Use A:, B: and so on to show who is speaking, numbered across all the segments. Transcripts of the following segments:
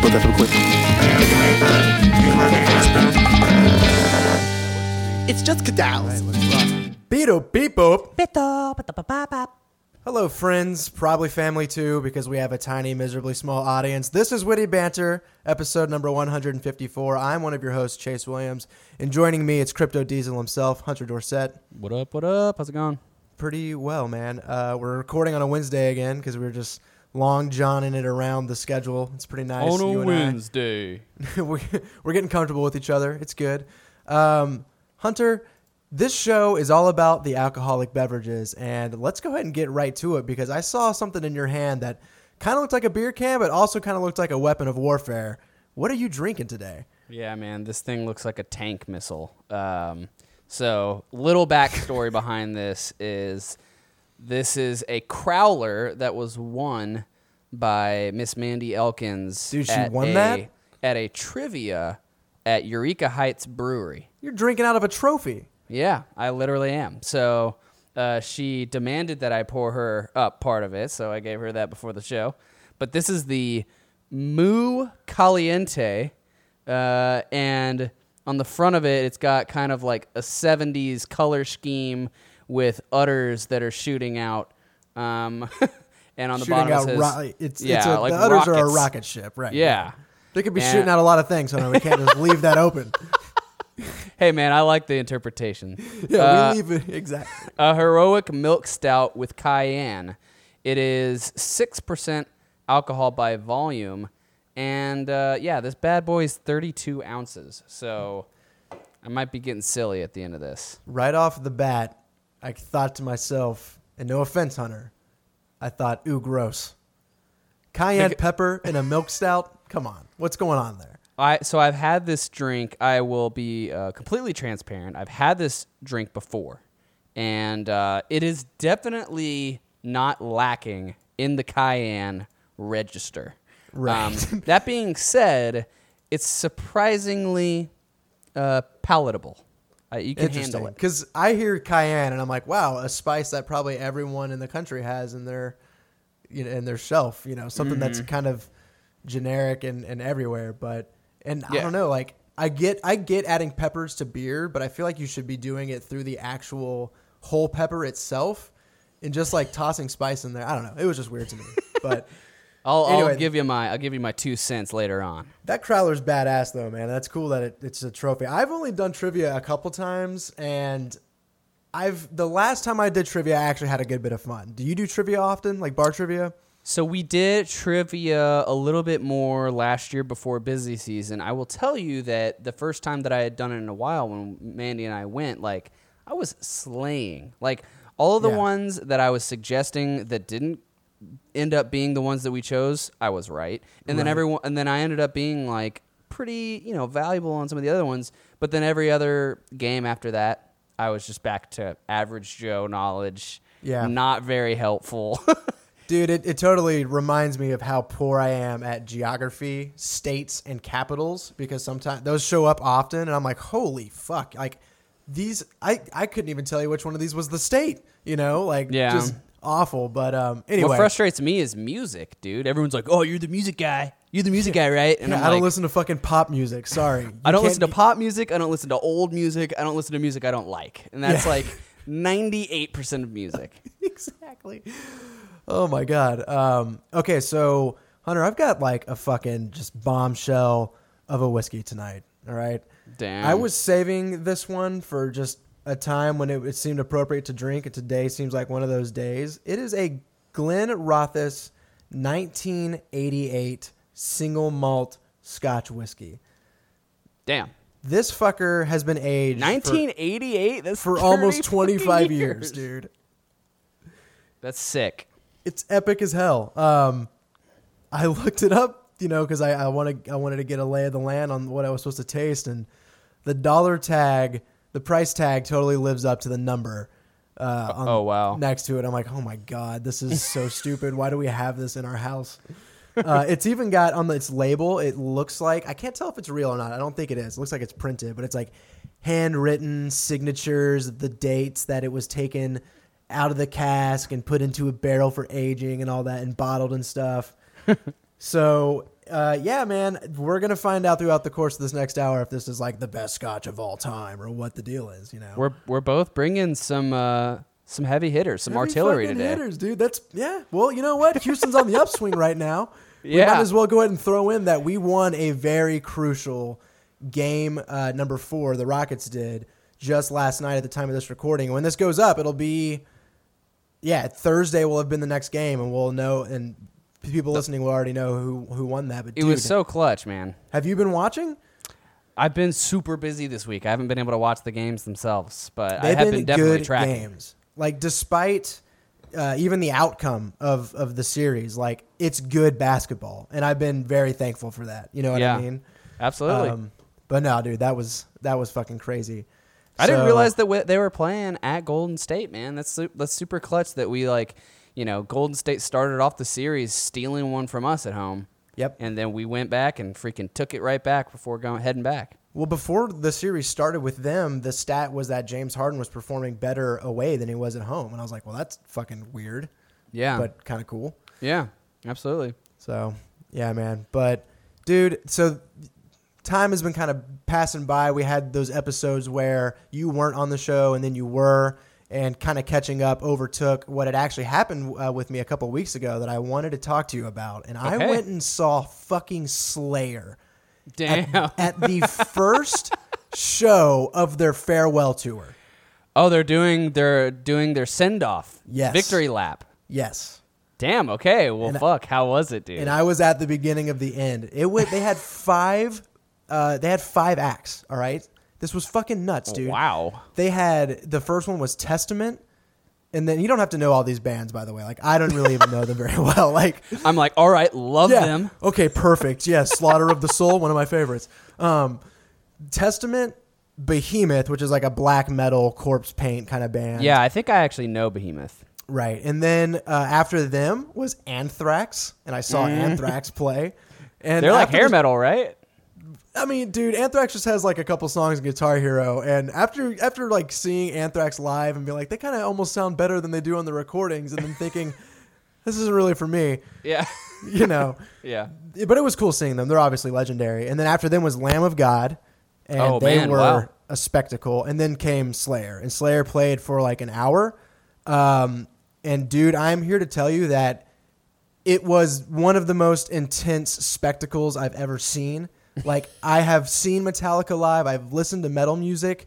A: We'll put that real quick. It's just cadals.
B: Beep beep boop. Hello, friends, probably family too, because we have a tiny, miserably small audience. This is Witty Banter, episode number 154. I'm one of your hosts, Chase Williams, and joining me, it's Crypto Diesel himself, Hunter Dorset.
C: What up? What up? How's it going?
B: Pretty well, man. Uh, we're recording on a Wednesday again because we were just long johnning it around the schedule. It's pretty nice.
C: On a
B: you and I.
C: Wednesday.
B: we, we're getting comfortable with each other. It's good. Um, Hunter, this show is all about the alcoholic beverages, and let's go ahead and get right to it because I saw something in your hand that kind of looked like a beer can, but also kind of looked like a weapon of warfare. What are you drinking today?
C: Yeah, man, this thing looks like a tank missile. Um, so, little backstory behind this is this is a crowler that was won by Miss Mandy Elkins.
B: Dude, she
C: at
B: won
C: a-
B: that?
C: at a trivia at Eureka Heights Brewery.
B: You're drinking out of a trophy.
C: Yeah, I literally am. So uh, she demanded that I pour her up part of it, so I gave her that before the show. But this is the Moo Caliente, uh, and on the front of it, it's got kind of like a 70s color scheme with udders that are shooting out. Um, and on the
B: shooting
C: bottom
B: out
C: it says,
B: ro- it's,
C: yeah,
B: it's a,
C: like
B: the others are a rocket ship, right?
C: Yeah.
B: They could be
C: And-
B: shooting out a lot of things, so we can't just leave that open.
C: Hey, man, I like the interpretation.
B: Yeah,
C: Uh,
B: we leave it exactly.
C: a heroic milk stout with cayenne. It is six percent alcohol by volume, and uh, yeah, this bad boy is thirty-two ounces. So I might be getting silly at the end of this.
B: right off the bat, I thought to myself, and no offense, Hunter, I thought, ooh, gross. Cayenne
C: Bec-
B: pepper in a milk stout? Come on. What's going on there?
C: I so I've had this drink. I will be uh, completely transparent. I've had this drink before, and uh, it is definitely not lacking in the cayenne register.
B: Right.
C: Um, that being said, it's surprisingly uh, palatable. Uh, you can handle it.
B: Because I hear cayenne and I'm like, wow, a spice that probably everyone in the country has in their, you know, in their shelf. You know, something that's kind of generic and, and everywhere. But and I don't know, like I get I get adding peppers to beer, but I feel like you should be doing it through the actual whole pepper itself, and just like tossing spice in there. I don't know. It was just weird to me, but.
C: I'll,
B: Anyway.
C: I'll give you my I'll give you my two cents later on.
B: That Crowler's badass though, man. That's cool that it, it's a trophy. I've only done trivia a couple times, and I've the last time I did trivia, I actually had a good bit of fun. Do you do trivia often, like bar trivia?
C: So we did trivia a little bit more last year before busy season. I will tell you that the first time that I had done it in a while when Mandy and I went, like I was slaying. Like all of the
B: Yeah.
C: ones that I was suggesting that didn't end up being the ones that we chose, I was right. And then
B: Right.
C: everyone and then I ended up being like pretty, you know, valuable on some of the other ones, but then every other game after that, I was just back to average Joe knowledge.
B: Yeah.
C: Not very helpful.
B: Dude, it, it totally reminds me of how poor I am at geography, states, and capitals because sometimes those show up often, and I'm like, holy fuck! Like these, I I couldn't even tell you which one of these was the state. You know, like
C: Yeah.
B: just awful. But um, anyway,
C: What frustrates me is music, dude. Everyone's like, "Oh, you're the music guy. You're the music guy, right?" And
B: yeah,
C: I'm
B: I don't
C: like,
B: listen to fucking pop music. Sorry, You
C: I don't
B: can't
C: listen to pop music. I don't listen to old music. I don't listen to music I don't like, and that's
B: Yeah.
C: like 98 percent of music.
B: exactly. Oh my god. Um, okay, so Hunter, I've got like a fucking just bombshell of a whiskey tonight. All right.
C: Damn.
B: I was saving this one for just a time when it, it seemed appropriate to drink, and today seems like one of those days. It is a Glenrothes 1988 single malt Scotch whiskey.
C: Damn.
B: This fucker has been aged for-
C: 1988. That's
B: for, almost
C: fucking
B: 25 years, dude.
C: That's sick.
B: it's epic as hell. Um, I looked it up, you know, because I, I wanted I wanted to get a lay of the land on what I was supposed to taste, and the dollar tag, the price tag, totally lives up to the number. Uh, on,
C: Oh, wow.
B: Next to it, I'm like, oh my god, this is so stupid. Why do we have this in our house? Uh, it's even got on its label. It looks like I can't tell if it's real or not. I don't think it is. It looks like it's printed, but it's like handwritten signatures, the dates that it was taken out of the cask and put into a barrel for aging and all that, and bottled and stuff. So uh, yeah, man, we're gonna find out throughout the course of this next hour if this is like the best scotch of all time or what the deal is. You know,
C: We're we're both bringing some uh, some heavy hitters, some
B: Heavy
C: artillery today.
B: hitters, dude. That's yeah. Well, you know what? Houston's on the upswing right now. We
C: Yeah.
B: might as well go ahead and throw in that we won a very crucial game uh, number four. The Rockets did just last night at the time of this recording. When this goes up, it'll be yeah Thursday. Will have been the next game, and we'll know. And people listening will already know who who won that. But
C: It
B: dude,
C: was so clutch, man.
B: have you been watching?
C: I've been super busy this week. I haven't been able to watch the games themselves, but I
B: They've
C: have
B: been,
C: definitely
B: good
C: tracking.
B: games. Like despite uh, even the outcome of of the series, like it's good basketball, and I've been very thankful for that. You know what
C: Yeah.
B: I mean?
C: Absolutely.
B: Um, but no, dude, that was that was fucking crazy.
C: I didn't
B: So-
C: realize that they were playing at Golden State, man. That's su- that's super clutch that we like, you know, Golden State started off the series stealing one from us at home,
B: Yep.
C: and then we went back and freaking took it right back before going heading back.
B: Well, before the series started with them, the stat was that James Harden was performing better away than he was at home, and I was like, well, that's fucking weird,
C: Yeah,
B: but kind of cool.
C: yeah, absolutely.
B: So yeah, man. But dude, so time has been kind of passing by. We had those episodes where you weren't on the show and then you were, and kind of catching up overtook what had actually happened uh, with me a couple weeks ago that I wanted to talk to you about. And I went and saw fucking Slayer
C: Damn.
B: at, at the first show of their farewell tour.
C: oh, they're doing they're doing their send off.
B: Yes.
C: Victory lap.
B: Yes.
C: Damn. Okay. Well,
B: And I-
C: fuck. How was it, dude?
B: and I was at the beginning of the end. It went, they had five, uh, they had five acts. All right, this was fucking nuts, dude.
C: Wow.
B: They had the first one was Testament, and then you don't have to know all these bands, by the way. Like I don't really even know them very well. Like
C: I'm like, all right, love
B: yeah,
C: them.
B: okay, perfect. Yes, Slaughter of the Soul, one of my favorites. Um, Testament, Behemoth, which is like a black metal corpse paint kind of band.
C: Yeah, I think I actually know Behemoth.
B: Right. And then uh, after them was Anthrax, and I saw Anthrax play. And
C: Mm. They're like hair
B: the-
C: metal, right?
B: I mean, dude, Anthrax just has like a couple songs in Guitar Hero, and after after like seeing Anthrax live and being like, they kind of almost sound better than they do on the recordings, and then thinking, this isn't really for me,
C: Yeah.
B: you know.
C: yeah.
B: but it was cool seeing them. They're obviously legendary. And then after them was Lamb of God, and
C: Oh,
B: they
C: man,
B: were
C: wow.
B: a spectacle. And then came Slayer, and Slayer played for like an hour. Um, and dude, I'm here to tell you that it was one of the most intense spectacles I've ever seen. Like I have seen Metallica live. I've listened to metal music.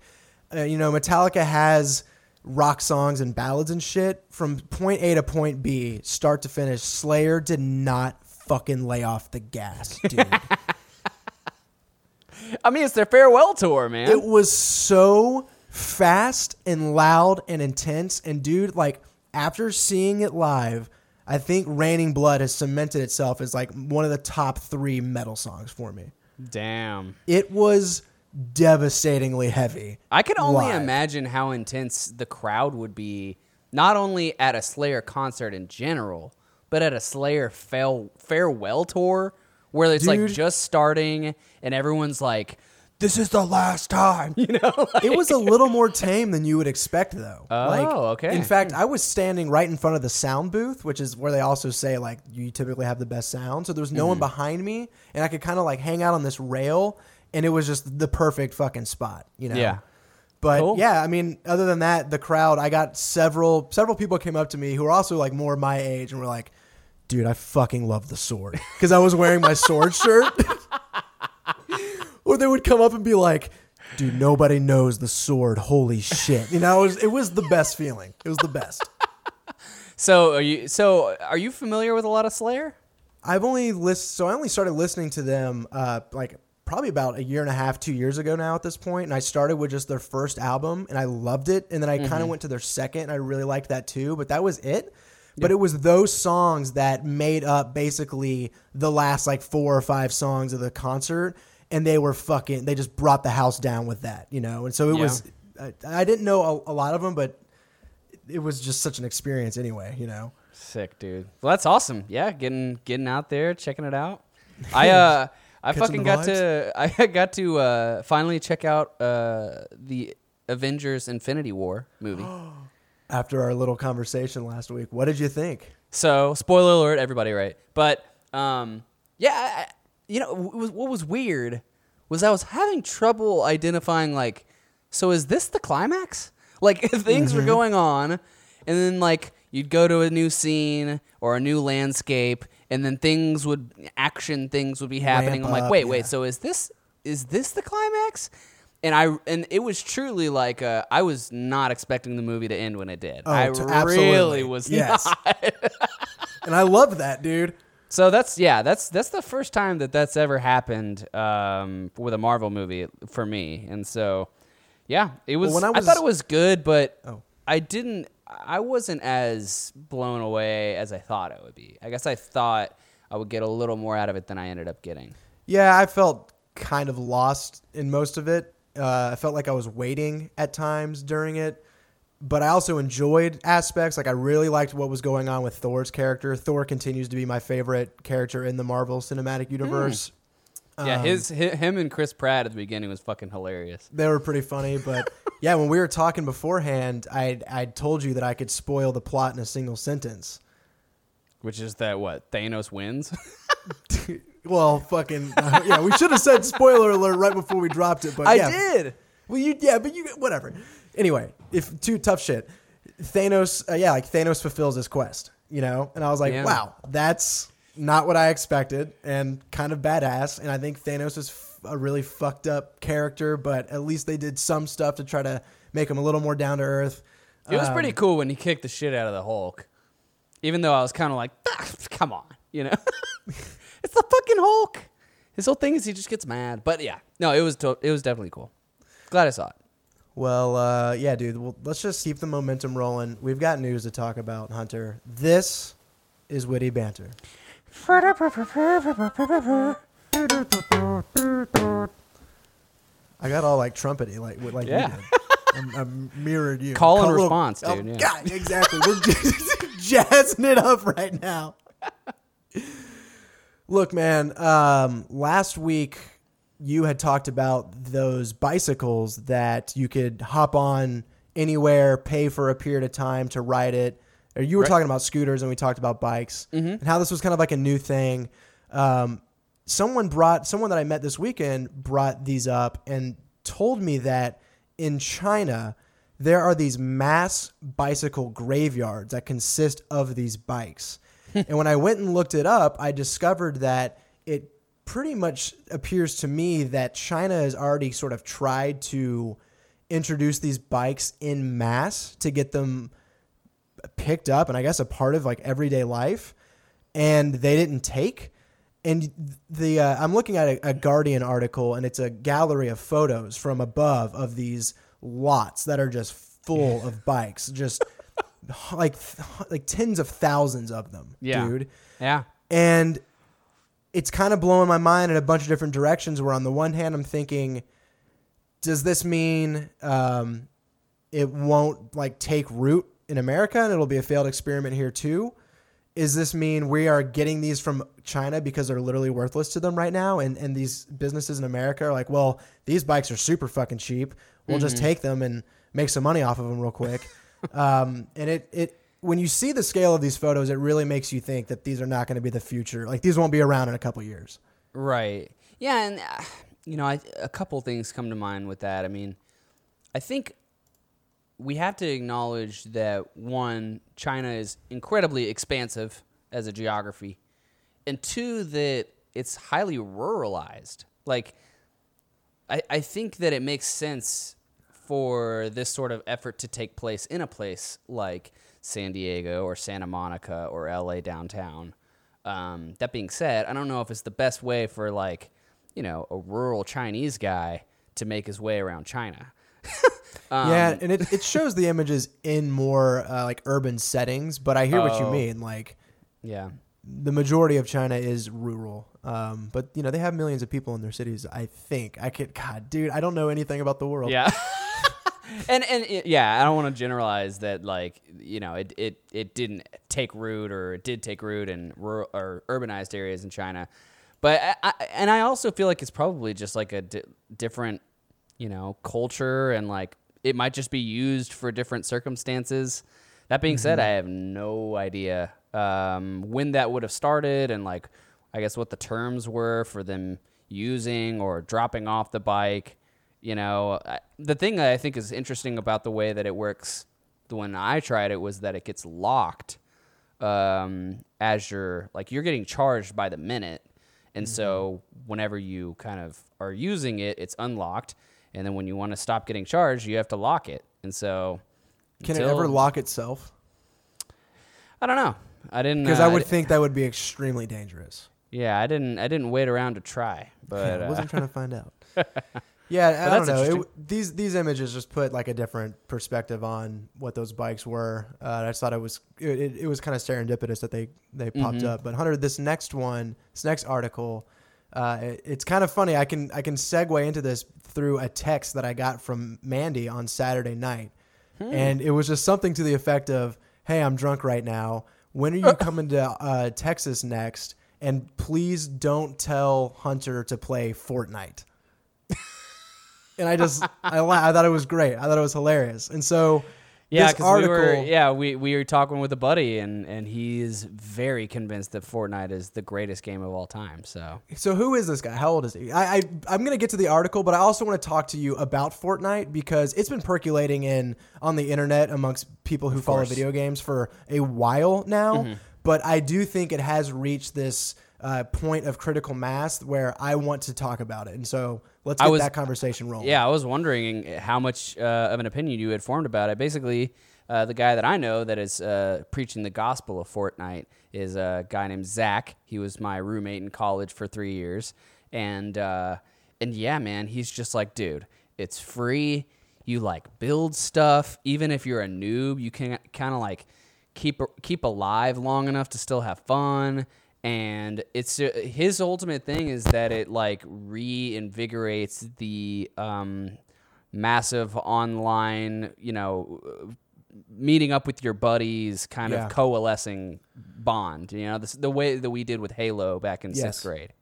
B: Uh, you know, Metallica has rock songs and ballads and shit from point A to point B, start to finish. Slayer did not fucking lay off the gas, dude.
C: I mean, it's their farewell tour, man.
B: it was so fast and loud and intense. And dude, like after seeing it live, I think Raining Blood has cemented itself as like one of the top three metal songs for me.
C: Damn.
B: It was devastatingly heavy.
C: I can only
B: live.
C: imagine how intense the crowd would be, not only at a Slayer concert in general, but at a Slayer fail, farewell tour where it's like just starting and everyone's like, "This is the last time," you know.
B: It was a little more tame than you would expect, though.
C: Oh,
B: like,
C: okay.
B: In fact, I was standing right in front of the sound booth, which is where they also say like you typically have the best sound. So there was no
C: Mm-hmm.
B: one behind me, and I could kind of like hang out on this rail, and it was just the perfect fucking spot, you know.
C: Yeah.
B: But
C: Cool.
B: yeah, I mean, other than that, the crowd, I got several several people came up to me who were also like more my age and were like, "Dude, I fucking love the sword," because I was wearing my sword shirt. Or they would come up and be like, "Dude, nobody knows the sword. Holy shit!" You know, it was it was the best feeling. It was the best.
C: So are you? So are you familiar with a lot of Slayer?
B: I've only list so I only started listening to them uh, like probably about a year and a half, two years ago now at this point, and I started with just their first album and I loved it, and then I kind of went to their second and I really liked that too, but that was it. But it was those songs that made up basically the last like four or five songs of the concert, and they were fucking. They just brought the house down with that, you know. And so it
C: Yeah.
B: was. I, I didn't know a, a lot of them, but it was just such an experience anyway, you know.
C: Sick, dude. Well, that's awesome. Yeah, getting getting out there, checking it out. I uh, I
B: Catching
C: fucking
B: the
C: got to I got to uh, finally check out uh, the Avengers: Infinity War movie.
B: After our little conversation last week, what did you think?
C: So, spoiler alert, everybody, right? But um, Yeah, I, I- you know, was, what was weird was I was having trouble identifying like, so is this the climax? Like if things were going on, and then like you'd go to a new scene or a new landscape, and then things would action things would be happening.
B: Ramp
C: I'm like,
B: up,
C: wait,
B: yeah.
C: wait, so is this is this the climax? And I and it was truly like uh, I was not expecting the movie to end when it did.
B: Oh,
C: I
B: t-
C: really was
B: Yes.
C: not.
B: And I love that, dude.
C: So that's yeah, that's that's the first time that that's ever happened um, with a Marvel movie for me, and so yeah, it was.
B: when I
C: I, thought it was good, but
B: Oh.
C: I didn't. I wasn't as blown away as I thought it would be. I guess I thought I would get a little more out of it than I ended up getting.
B: Yeah, I felt kind of lost in most of it. Uh, I felt like I was waiting at times during it, but I also enjoyed aspects. Like I really liked what was going on with Thor's character. Thor continues to be my favorite character in the Marvel Cinematic Universe.
C: yeah,
B: Um,
C: his, hi him and Chris Pratt at the beginning was fucking hilarious.
B: They were pretty funny, but yeah, when we were talking beforehand, I I told you that I could spoil the plot in a single sentence.
C: Which is that what Thanos wins?
B: Well, fucking yeah, we should have said spoiler alert right before we dropped it, but
C: I
B: yeah.
C: did.
B: Well, you yeah, but you whatever. Anyway, if too tough shit, Thanos, uh, yeah, like Thanos fulfills his quest, you know, and I was like,
C: Yeah.
B: wow, that's not what I expected, and kind of badass. And I think Thanos is f- a really fucked up character, but at least they did some stuff to try to make him a little more down to earth.
C: It was
B: Um,
C: pretty cool when he kicked the shit out of the Hulk. Even though I was kind of like, "Ah, come on, you know, it's the fucking Hulk. His whole thing is he just gets mad. But yeah, no, it was to- it was definitely cool. Glad I saw it.
B: Well, uh, yeah, dude. Well, let's just keep the momentum rolling. We've got news to talk about, Hunter. This is witty banter. I got all like trumpety, like like
C: Yeah.
B: you did. I'm, I'm mirrored you.
C: Call and
B: Call-
C: response,
B: oh,
C: dude, yeah.
B: God, exactly. We're just jazzing it up right now. Look, man. Um, last week you had talked about those bicycles that you could hop on anywhere, pay for a period of time to ride it. Or you were
C: Right.
B: talking about scooters, and we talked about bikes, and how this was kind of like a new thing. Um, someone brought someone that I met this weekend brought these up and told me that in China there are these mass bicycle graveyards that consist of these bikes. and when I went and looked it up, I discovered that it pretty much appears to me that China has already sort of tried to introduce these bikes in mass to get them picked up and I guess a part of like everyday life, and they didn't take. And the uh, I'm looking at a, a Guardian article, and it's a gallery of photos from above of these lots that are just full of bikes, just like like tens of thousands of them,
C: Yeah.
B: dude.
C: Yeah,
B: And it's kind of blowing my mind in a bunch of different directions. Where on the one hand, I'm thinking, does this mean um, it won't like take root in America and it'll be a failed experiment here too? Is this mean we are getting these from China because they're literally worthless to them right now? And, and these businesses in America are like, well, these bikes are super fucking cheap. We'll just take them and make some money off of them real quick. um, and it, it, when you see the scale of these photos, it really makes you think that these are not going to be the future. Like these won't be around in a couple years.
C: Right. Yeah, and you know, I, a couple things come to mind with that. I mean, I think we have to acknowledge that one, China is incredibly expansive as a geography, and two, that it's highly ruralized. Like, I, I think that it makes sense for this sort of effort to take place in a place like San Diego or Santa Monica or LA downtown. Um, that being said, I don't know if it's the best way for like, you know, a rural Chinese guy to make his way around China. Um,
B: yeah, and it, it shows the images in more uh, like urban settings, but I hear what you
C: Oh.
B: mean. Like
C: Yeah.
B: the majority of China is rural, um, but you know they have millions of people in their cities. I think I could. God, dude, I don't know anything about the world.
C: Yeah. and and it- yeah, I don't want to generalize that like you know it, it it didn't take root or it did take root in rural or urbanized areas in China, but I, I, and I also feel like it's probably just like a di- different you know culture and like it might just be used for different circumstances. That being said, I have no idea um, when that would have started and like I guess what the terms were for them using or dropping off the bike. You know, I- the thing that I think is interesting about the way that it works, the when I tried it was that it gets locked um, as you're like you're getting charged by the minute, and so whenever you kind of are using it, it's unlocked, and then when you want to stop getting charged, you have to lock it, and so
B: Can it ever lock itself?
C: I don't know. I didn't
B: Because
C: uh,
B: I would
C: di-
B: think that would be extremely dangerous.
C: Yeah, I didn't. I didn't wait around to try, but
B: Yeah, I
C: uh,
B: wasn't trying to find out. Yeah, I don't know. It, these these images just put like a different perspective on what those bikes were. Uh, I just thought it was it, it, it was kind of serendipitous that they they popped
C: Mm-hmm.
B: up. But Hunter, this next one, this next article, uh, it- it's kind of funny. I can I can segue into this through a text that I got from Mandy on Saturday night,
C: Hmm.
B: and it was just something to the effect of, "Hey, I'm drunk right now. When are you coming to uh, Texas next?" And please don't tell Hunter to play Fortnite and I just I la- I thought it was great. I thought it was hilarious. And so
C: yeah,
B: this article,
C: we were yeah we we were talking with a buddy, and and he's very convinced that Fortnite is the greatest game of all time. So
B: so who is this guy? How old is he? I, I I'm gonna get to the article, but I also want to talk to you about Fortnite because it's been percolating in on the internet amongst people who follow
C: course.
B: video games for a while now.
C: Mm-hmm.
B: But I do think it has reached this. Uh, point of critical mass where I want to talk about it, and so let's get
C: was-
B: that conversation rolling.
C: yeah, I was wondering how much uh, of an opinion you had formed about it. Basically, uh, the guy that I know that is uh, preaching the gospel of Fortnite is a guy named Zach. He was my roommate in college for three years, and uh, and yeah, man, he's just like, dude, it's free. You like build stuff, even if you're a noob, you can kind of like keep keep alive long enough to still have fun. And it's uh, his ultimate thing is that it like reinvigorates the um, massive online, you know, uh, meeting up with your buddies, kind
B: Yeah.
C: of coalescing bond. You know, this, the way that we did with Halo back in
B: Yes.
C: sixth grade.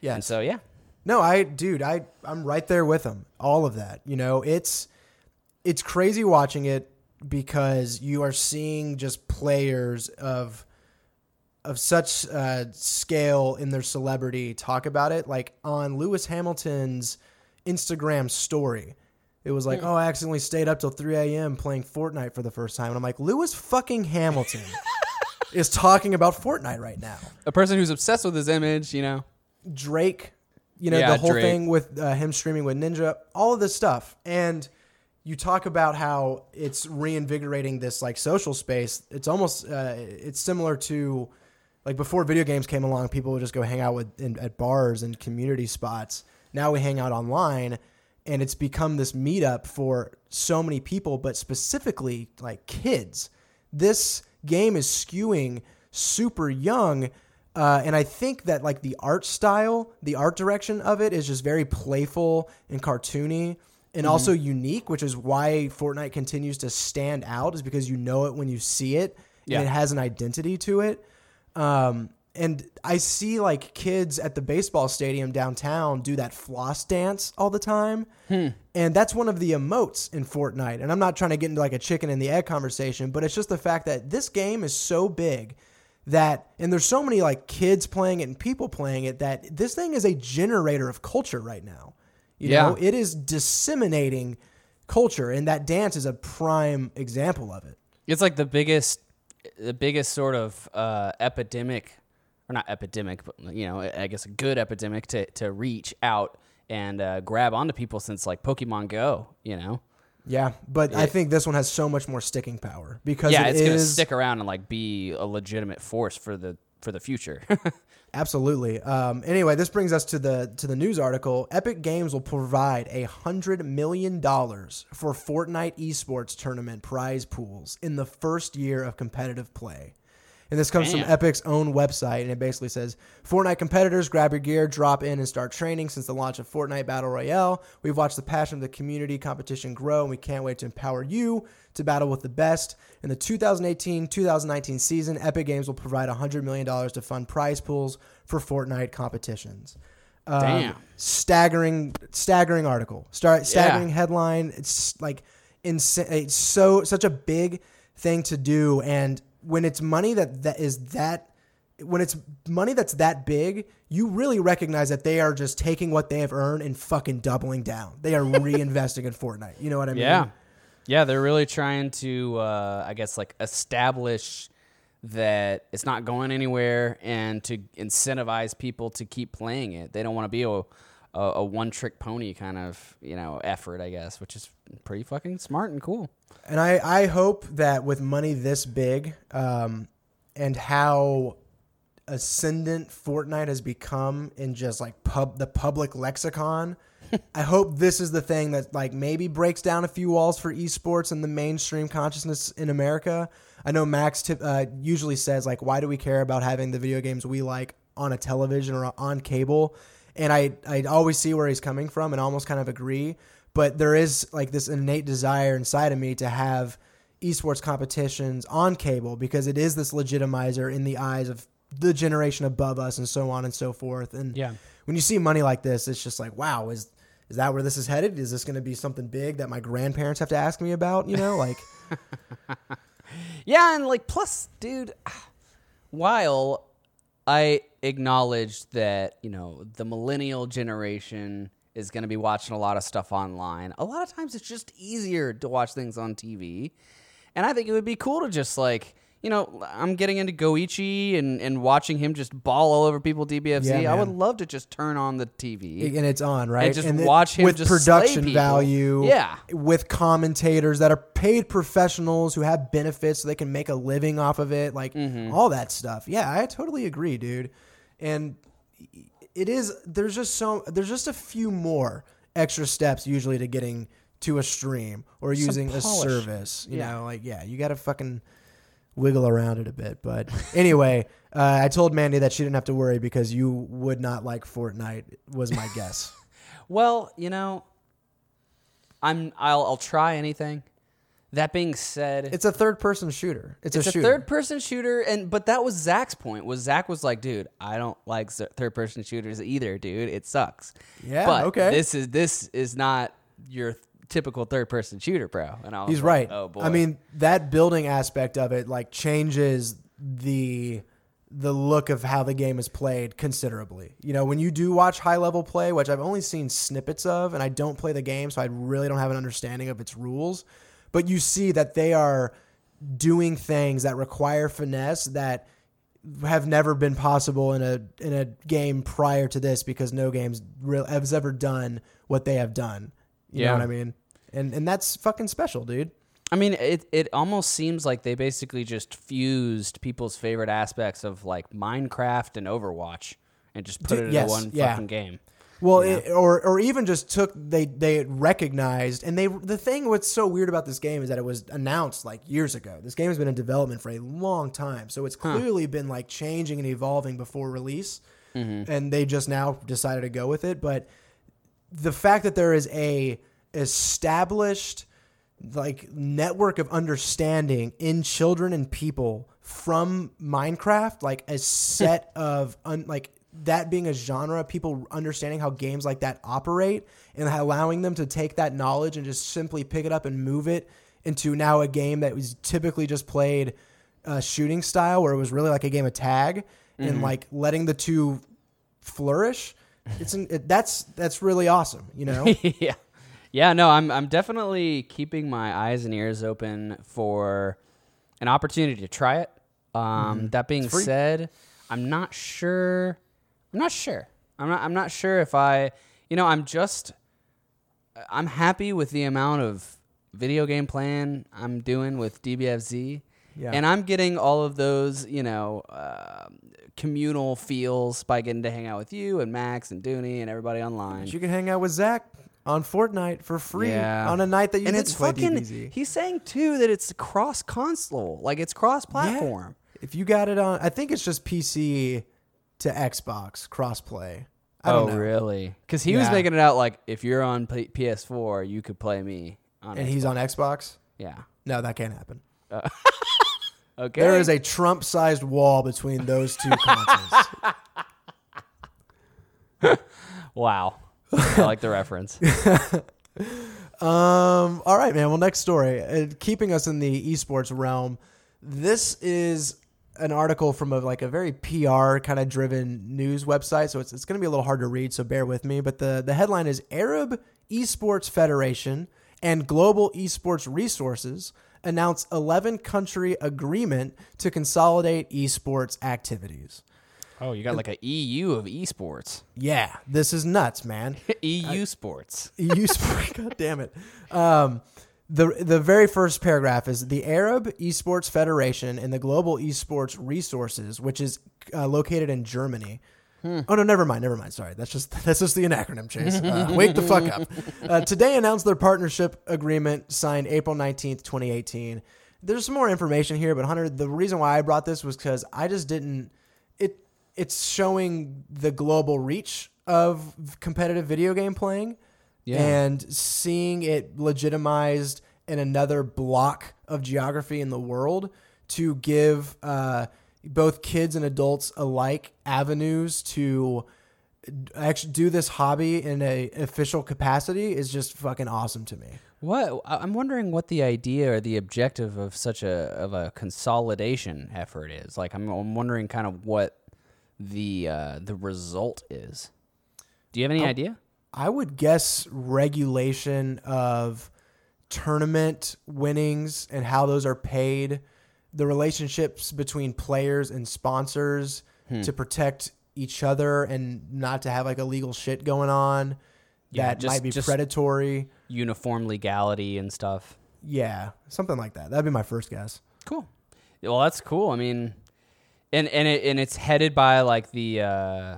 B: Yes.
C: And so yeah,
B: No, I dude, I I'm right there with him. All of that. You know, it's it's crazy watching it because you are seeing just players of of such uh, scale in their celebrity talk about it. Like on Lewis Hamilton's Instagram story, it was like, "Oh, I accidentally stayed up till 3 a.m. playing Fortnite for the first time," and I'm like, Lewis fucking Hamilton is talking about Fortnite right now.
C: a person who's obsessed with his image, you know.
B: Drake, you know,
C: Yeah,
B: the whole
C: Drake.
B: thing with uh, him streaming with Ninja, all of this stuff. And you talk about how it's reinvigorating this like social space. It's almost uh, it's similar to like before video games came along, people would just go hang out with in, at bars and community spots. Now we hang out online, and it's become this meetup for so many people, but specifically like kids. This game is skewing super young. Uh, and I think that like the art style, the art direction of it is just very playful and cartoony and also unique, which is why Fortnite continues to stand out, is because you know it when you see it
C: Yeah.
B: and it has an identity to it. Um, and I see like kids at the baseball stadium downtown do that floss dance all the time. And that's one of the emotes in Fortnite. And I'm not trying to get into like a chicken and the egg conversation, but it's just the fact that this game is so big that, and there's so many like kids playing it and people playing it that this thing is a generator of culture right now. You
C: Yeah.
B: know, it is disseminating culture, and that dance is a prime example of it.
C: It's like the biggest, the biggest sort of uh, epidemic, or not epidemic, but you know, I guess a good epidemic to to reach out and uh, grab onto people since like Pokemon Go. You know,
B: Yeah, but I think this one has so much more sticking power because
C: yeah,
B: it
C: it's gonna stick around and like be a legitimate force for the for the future.
B: Absolutely. Um, anyway, this brings us to the to the news article. Epic Games will provide a hundred million dollars for Fortnite esports tournament prize pools in the first year of competitive play. And this comes
C: Damn.
B: from Epic's own website, and it basically says Fortnite competitors grab your gear, drop in, and start training. Since the launch of Fortnite Battle Royale, we've watched the passion of the community competition grow, and we can't wait to empower you to battle with the best. In the 2018-2019 season, Epic Games will provide $100 million to fund prize pools for Fortnite competitions. Um,
C: Damn.
B: staggering, staggering article. Start staggering headline. It's like insane. It's so such a big thing to do, and when it's money that that is that when it's money that's that big, you really recognize that they are just taking what they have earned and fucking doubling down. They are reinvesting in Fortnite. You know what I mean?
C: Yeah. Yeah, they're really trying to, uh, I guess, like establish that it's not going anywhere and to incentivize people to keep playing it. They don't want to be a, a, a one trick pony kind of, you know, effort, I guess, which is pretty fucking smart and cool.
B: And I, I hope that with money this big, um, and how ascendant Fortnite has become in just like pub the public lexicon. I hope this is the thing that like maybe breaks down a few walls for esports and the mainstream consciousness in America. I know Max tip, uh, usually says like, "Why do we care about having the video games we like on a television or on cable?" And I I always see where he's coming from and almost kind of agree. But there is like this innate desire inside of me to have esports competitions on cable because it is this legitimizer in the eyes of the generation above us and so on and so forth. And
C: Yeah.
B: when you see money like this, it's just like, wow, is is that where this is headed? Is this going to be something big that my grandparents have to ask me about? You know, like
C: Yeah, and like plus, dude, while I acknowledge that, you know, the millennial generation is going to be watching a lot of stuff online, a lot of times it's just easier to watch things on TV. And I think it would be cool to just like, you know, I'm getting into Goichi and, and watching him just ball all over people DBFZ.
B: Yeah,
C: I would love to just turn on the TV.
B: and it's on right, And
C: just
B: then
C: watch him
B: with
C: just
B: production value.
C: Yeah.
B: with commentators that are paid professionals who have benefits, so they can make a living off of it. Like
C: Mm-hmm.
B: all that stuff. Yeah, I totally agree, dude. And it is there's just so there's just a few more extra steps usually to getting to a stream or using a service. You
C: Yeah.
B: know, like yeah, you got to fucking wiggle around it a bit. But anyway, uh, I told Mandy that she didn't have to worry because you would not like Fortnite. Was my guess.
C: Well, you know, I'm I'll I'll try anything. That being said,
B: It's a third person shooter. It's,
C: it's
B: a
C: a, third person shooter and but that was Zach's point was Zach was like dude I don't like third person shooters either dude it sucks
B: Yeah,
C: but
B: okay.
C: this is this is not your typical third person shooter bro and I was
B: He's
C: like,
B: right.
C: oh boy
B: I mean, that building aspect of it like changes the the look of how the game is played considerably. You know, when you do watch high level play, which I've only seen snippets of, and I don't play the game, so I really don't have an understanding of its rules. But you see that they are doing things that require finesse that have never been possible in a in a game prior to this because no games real has ever done what they have done. You
C: Yeah.
B: know what I mean? And and that's fucking special, dude.
C: I mean, it it almost seems like they basically just fused people's favorite aspects of like Minecraft and Overwatch and just put
B: Dude,
C: it into
B: yes,
C: one
B: yeah.
C: fucking game.
B: Well, it, or or even just took they they recognized and they the thing what's so weird about this game is that it was announced like years ago. This game has been in development for a long time, so it's clearly been like changing and evolving before release, mm-hmm. and they just now decided to go with it. But the fact that there is a established like network of understanding in children and people from Minecraft, like a set of un, like that being a genre, people understanding how games like that operate and allowing them to take that knowledge and just simply pick it up and move it into now a game that was typically just played uh, shooting style, where it was really like a game of tag, and like letting the two flourish. It's an, it, that's that's really awesome, you know.
C: yeah. Yeah, no, I'm I'm definitely keeping my eyes and ears open for an opportunity to try it. Um, That being said, I'm not sure. I'm not sure. I'm not. I'm not sure if I. You know, I'm just. I'm happy with the amount of video game playing I'm doing with DBFZ.
B: Yeah.
C: And I'm getting all of those, you know, um communal feels by getting to hang out with you and Max and Dooney and everybody online.
B: You can hang out with Zach on Fortnite for free
C: Yeah.
B: on a night that you
C: and it's fucking.
B: DBZ.
C: He's saying too that it's cross console, like it's cross platform.
B: If you got it on, I think it's just PC to Xbox crossplay. I don't
C: oh,
B: know.
C: really? Because he was making it out like if you're on P- PS4, you could play me. On
B: And
C: Xbox.
B: he's on Xbox.
C: yeah.
B: No, that can't happen.
C: Uh, Okay.
B: There is a Trump-sized wall between those two consoles.
C: wow. I like the reference.
B: Um. All right, man. Well, next story. Uh, keeping us in the esports realm, this is an article from a like a very PR kind of driven news website, so it's it's going to be a little hard to read. So bear with me. But the the headline is Arab Esports Federation and Global Esports Resources announce 11 country agreement to consolidate esports activities.
C: Oh, you got like a EU of esports.
B: Yeah, this is nuts, man.
C: EU sports.
B: EU sports. God damn it. Um, the the very first paragraph is the Arab Esports Federation and the Global Esports Resources, which is uh, located in Germany. Oh no, never mind, never mind. Sorry, that's just that's just the acronym. Chase, uh, wake the fuck up. Uh, today announced their partnership agreement signed April nineteenth, twenty eighteen. There's some more information here, but Hunter, the reason why I brought this was because I just didn't. It it's showing the global reach of competitive video game playing
C: Yeah.
B: and seeing it legitimized in another block of geography in the world to give uh, both kids and adults alike avenues to actually do this hobby in a official capacity is just fucking awesome to me.
C: What I- I'm wondering what the idea or the objective of such a of a consolidation effort is. Like I'm, I'm wondering kind of what the uh, the result is. Do you have any idea?
B: I would guess regulation of tournament winnings and how those are paid, the relationships between players and sponsors
C: Hmm.
B: to protect each other and not to have like illegal shit going on
C: Yeah,
B: that
C: just-
B: might be predatory.
C: Uniform legality and stuff.
B: Yeah, something like that. That'd be my first guess.
C: Cool. Well, that's cool. I mean, and and it and it's headed by like the uh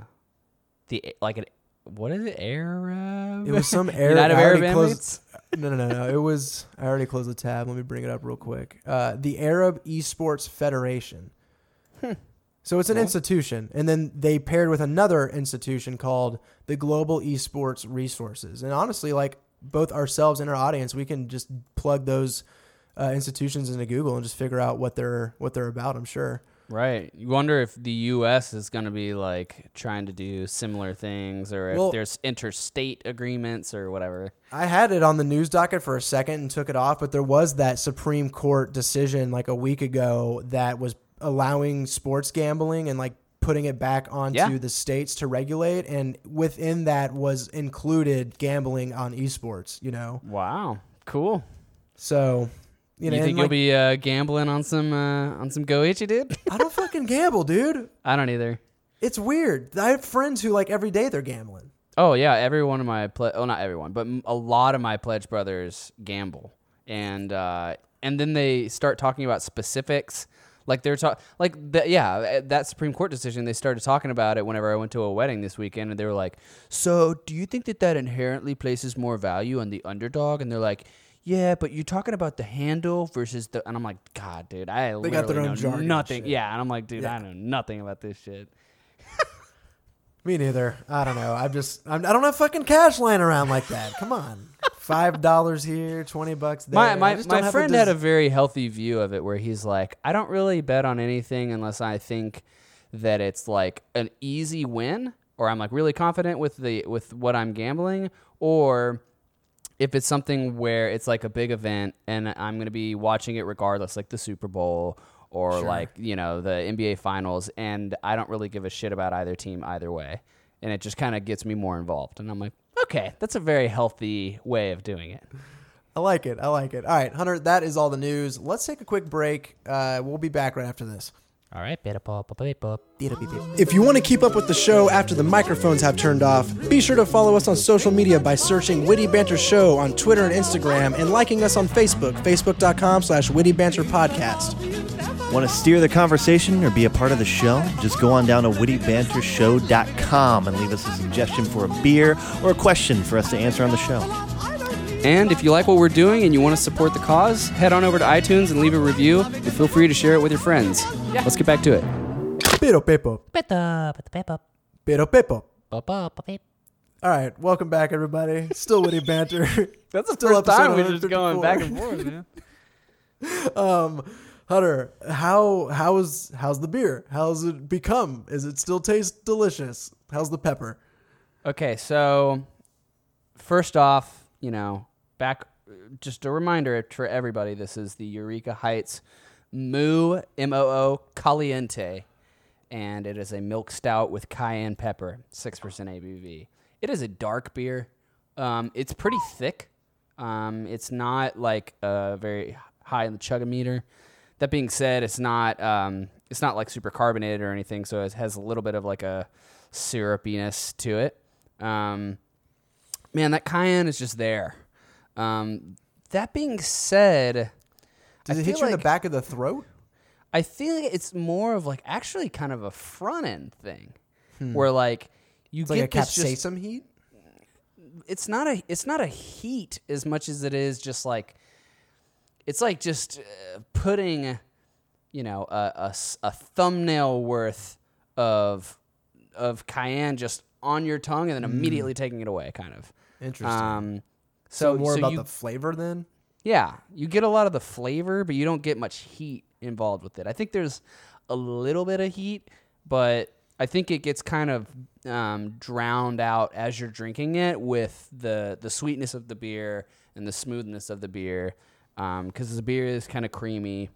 C: the like an what is it Arab?
B: It was some Arab.
C: United Arab Emirates.
B: No, no, no, no. It was. I already closed the tab. Let me bring it up real quick. Uh, the Arab Esports Federation. So it's an institution, and then they paired with another institution called the Global Esports Resources. And honestly, like both ourselves and our audience, we can just plug those uh, institutions into Google and just figure out what they're what they're about. I'm sure.
C: Right. You wonder if the U.S. is going to be like trying to do similar things, or if
B: Well-
C: there's interstate agreements or whatever.
B: I had it on the news docket for a second and took it off, but there was that Supreme Court decision like a week ago that was allowing sports gambling and like putting it back onto
C: Yeah.
B: the states to regulate and within that was included gambling on esports, you know.
C: Wow. Cool.
B: So, you
C: You,
B: know, and,
C: think you'll
B: like,
C: be uh, gambling on some uh, on some Goichi, dude?
B: I don't fucking gamble, dude.
C: I don't either.
B: It's weird. I have friends who like every day they're gambling.
C: Oh yeah, every one of my ple- oh not everyone, but a lot of my pledge brothers gamble, and uh, and then they start talking about specifics. Like they're talking, like the, yeah, uh, that Supreme Court decision. They started talking about it whenever I went to a wedding this weekend, and they were like, "So, do you think that that inherently places more value on the underdog?" And they're like, "Yeah, but you're talking about the handle versus the." And I'm like, "God, dude, I
B: They got their own
C: know
B: jargon and
C: nothing."
B: shit.
C: Yeah, and I'm like, "Dude,
B: Yeah.
C: I know nothing about this shit."
B: Me neither. I don't know. I'm just I'm, I don't have fucking cash laying around like that. Come on. Five dollars here, twenty bucks there.
C: My
B: I
C: my,
B: just don't
C: my
B: have
C: friend had a very healthy view of it where he's like, I don't really bet on anything unless I think that it's like an easy win or I'm like really confident with the with what I'm gambling or if it's something where it's like a big event and I'm going to be watching it regardless like the Super Bowl or like, you know, the NBA finals and I don't really give a shit about either team either way. And it just kind of gets me more involved and I'm like, okay, that's a very healthy way of doing it.
B: I like it. I like it. All right, Hunter, that is all the news. Let's take a quick break. Uh, we'll be back right after this.
C: All right, beta pop, beta pop.
B: If you want to keep up with the show after the microphones have turned off, be sure to follow us on social media by searching Witty Banter Show on Twitter and Instagram and liking us on Facebook, facebook.com slash Witty Banter Podcast.
D: Want to steer the conversation or be a part of the show? Just go on down to wittybantershow.com and leave us a suggestion for a beer or a question for us to answer on the show.
C: And if you like what we're doing and you want to support the cause, head on over to iTunes and leave a review. And feel free to share it with your friends. Let's get back to it.
B: Pero Pepo. Pero Pepo. Pero Pepo. All right, welcome back, everybody. Still Witty Banter.
C: That's the
B: Still
C: first time
B: episode
C: we're just going back and forth, man.
B: um, Hunter, how how's how's the beer? How's it become? Is it still taste delicious? How's the pepper?
C: Okay, so first off, you know, back just a reminder for everybody this is the Eureka Heights Moo M O O Caliente, and it is a milk stout with cayenne pepper, six percent ABV. It is a dark beer. Um, it's pretty thick. Um, it's not like very high in the chugometer. That being said, it's not um, it's not like super carbonated or anything, so it has a little bit of like a syrupiness to it. Um, man, that cayenne is just there. Um, that being said,
B: Does
C: I
B: it hit you in the back of the throat?
C: I feel like it's more of like actually kind of a front end thing, where like you
B: It's
C: get
B: like a
C: this just
B: capsaicin heat.
C: it's not a it's not a heat as much as it is just like it's like just uh, putting you know a a thumbnail worth of of cayenne just on your tongue and then immediately taking it away kind of
B: Interesting.
C: um
B: so,
C: so
B: more
C: so
B: about
C: you,
B: the flavor then.
C: yeah you get a lot of the flavor but you don't get much heat involved with it i think there's a little bit of heat but i think it gets kind of um, drowned out as you're drinking it with the the sweetness of the beer and the smoothness of the beer because the beer is kind of creamy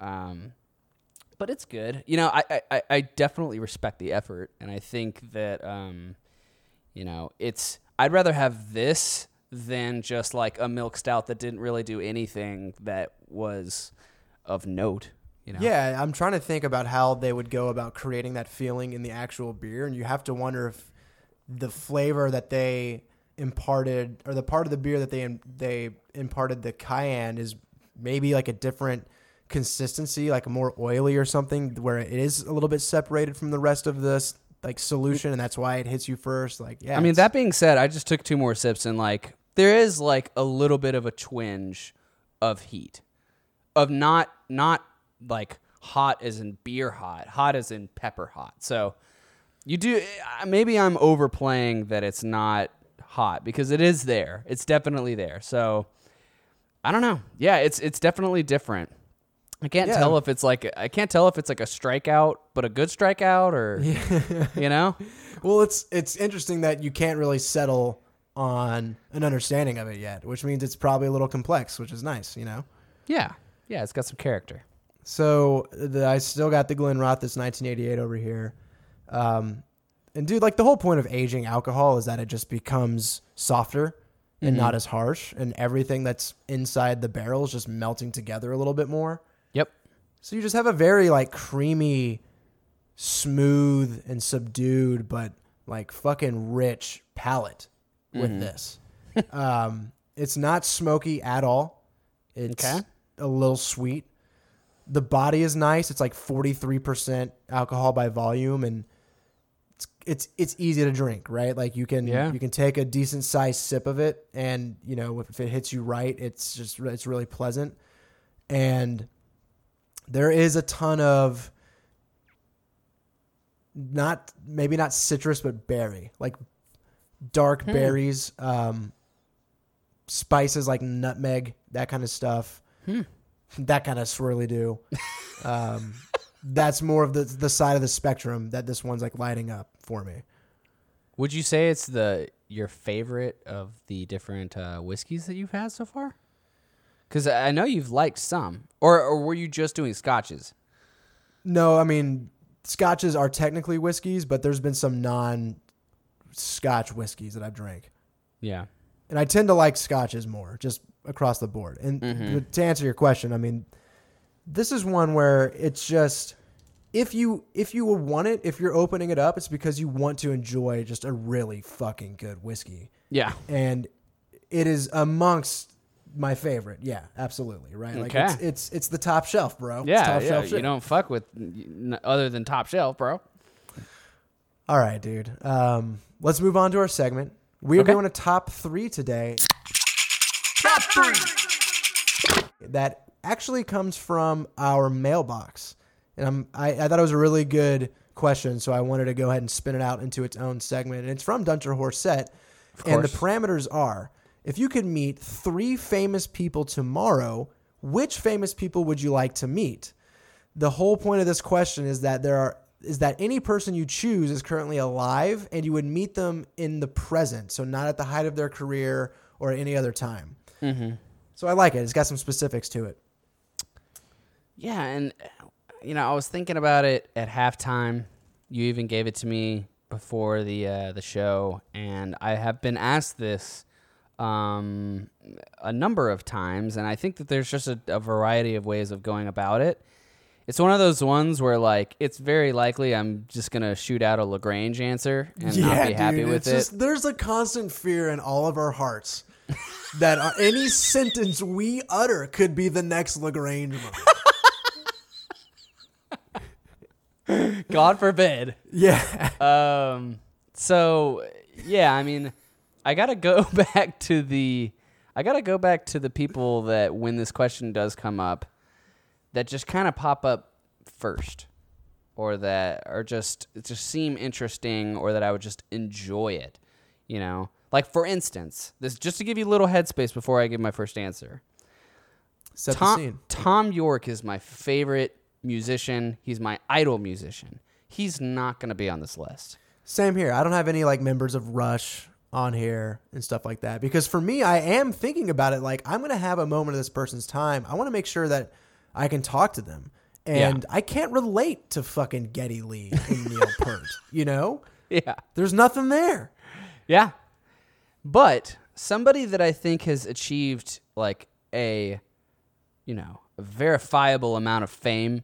C: um, but it's good you know I, I- I, I definitely respect the effort and i think that um, you know it's i'd rather have this than just like a milk stout that didn't really do anything that was of note you know?
B: Yeah, I'm trying to think about how they would go about creating that feeling in the actual beer, and you have to wonder if the flavor that they imparted, or the part of the beer that they they imparted the cayenne, is maybe like a different consistency, like more oily or something, where it is a little bit separated from the rest of this like solution, and that's why it hits you first. Like, yeah,
C: I mean,
B: it's-
C: that being said, I just took two more sips and like there is like a little bit of a twinge of heat, of not not like hot as in beer hot, hot as in pepper hot. So you do maybe I'm overplaying that it's not hot because it is there. It's definitely there. So I don't know. Yeah, it's it's definitely different. I can't
B: Yeah.
C: tell if it's like I can't tell if it's like a strikeout, but a good strikeout, or you know.
B: Well, it's it's interesting that you can't really settle on an understanding of it yet, which means it's probably a little complex, which is nice, you know.
C: Yeah, yeah, it's got some character.
B: So the, I still got the Glenrothes 1988 over here, um, and dude, like the whole point of aging alcohol is that it just becomes softer and not as harsh, and everything that's inside the barrel is just melting together a little bit more. So you just have a very like creamy, smooth and subdued, but like fucking rich palate with this. um, it's not smoky at all. It's
C: Okay.
B: a little sweet. The body is nice. It's like forty three percent alcohol by volume, and it's it's it's easy to drink, right? Like you can
C: Yeah.
B: you can take a decent sized sip of it, and you know if it hits you right, it's just it's really pleasant. And there is a ton of not maybe not citrus but berry like dark berries um spices like nutmeg that kind of stuff that kind of swirly do. Um that's more of the the side of the spectrum that this one's like lighting up for me.
C: Would you say it's the your favorite of the different uh, whiskeys that you've had so far? Because I know you've liked some, or or were you just doing scotches?
B: no i mean scotches are technically whiskeys but there's been some non scotch whiskeys that i've drank
C: Yeah.
B: and I tend to like scotches more, just across the board. And mm-hmm. but to answer your question, I mean, this is one where it's just if you if you want it, if you're opening it up, it's because you want to enjoy just a really fucking good whiskey,
C: Yeah.
B: and it is amongst my favorite. Yeah, absolutely, right. Like
C: Okay.
B: it's, it's it's the top shelf, bro. It's
C: Yeah.
B: top
C: yeah.
B: shelf
C: You
B: shit.
C: don't fuck with other than top shelf, bro.
B: All right, dude. Um, let's move on to our segment. We are
C: Okay.
B: doing a top three today.
A: Top three.
B: that actually comes from our mailbox. And I'm, I, I thought it was a really good question, so I wanted to go ahead and spin it out into its own segment. And it's from Dunter Horsett. And the parameters are if you could meet three famous people tomorrow, which famous people would you like to meet? The whole point of this question is that there are is that any person you choose is currently alive and you would meet them in the present, so not at the height of their career or any other time. So I like it. It's got some specifics to it.
C: Yeah, and you know, I was thinking about it at halftime. You even gave it to me before the uh, the show, and I have been asked this um, a number of times, and I think that there's just a, a variety of ways of going about it. It's one of those ones where, like, it's very likely I'm just gonna shoot out a Lagrange answer and not be happy
B: dude,
C: with
B: it's
C: it.
B: Just, there's a constant fear in all of our hearts that uh, any sentence we utter could be the next Lagrange moment.
C: God forbid.
B: yeah.
C: Um. So yeah, I mean, I gotta go back to the. I gotta go back to the people that when this question does come up, that just kind of pop up first, or that are just just seem interesting, or that I would just enjoy it. You know, like for instance, this just to give you a little headspace before I give my first answer.
B: Set
C: Tom. Thom Yorke is my favorite musician. He's my idol musician. He's not going to be on this list.
B: Same here. I don't have any like members of Rush on here and stuff like that because for me, I am thinking about it like I'm going to have a moment of this person's time. I want to make sure that I can talk to them. And I can't relate to fucking Geddy Lee and Neil Peart, you know?
C: Yeah.
B: There's nothing there.
C: Yeah. But somebody that I think has achieved like a, you know, a verifiable amount of fame,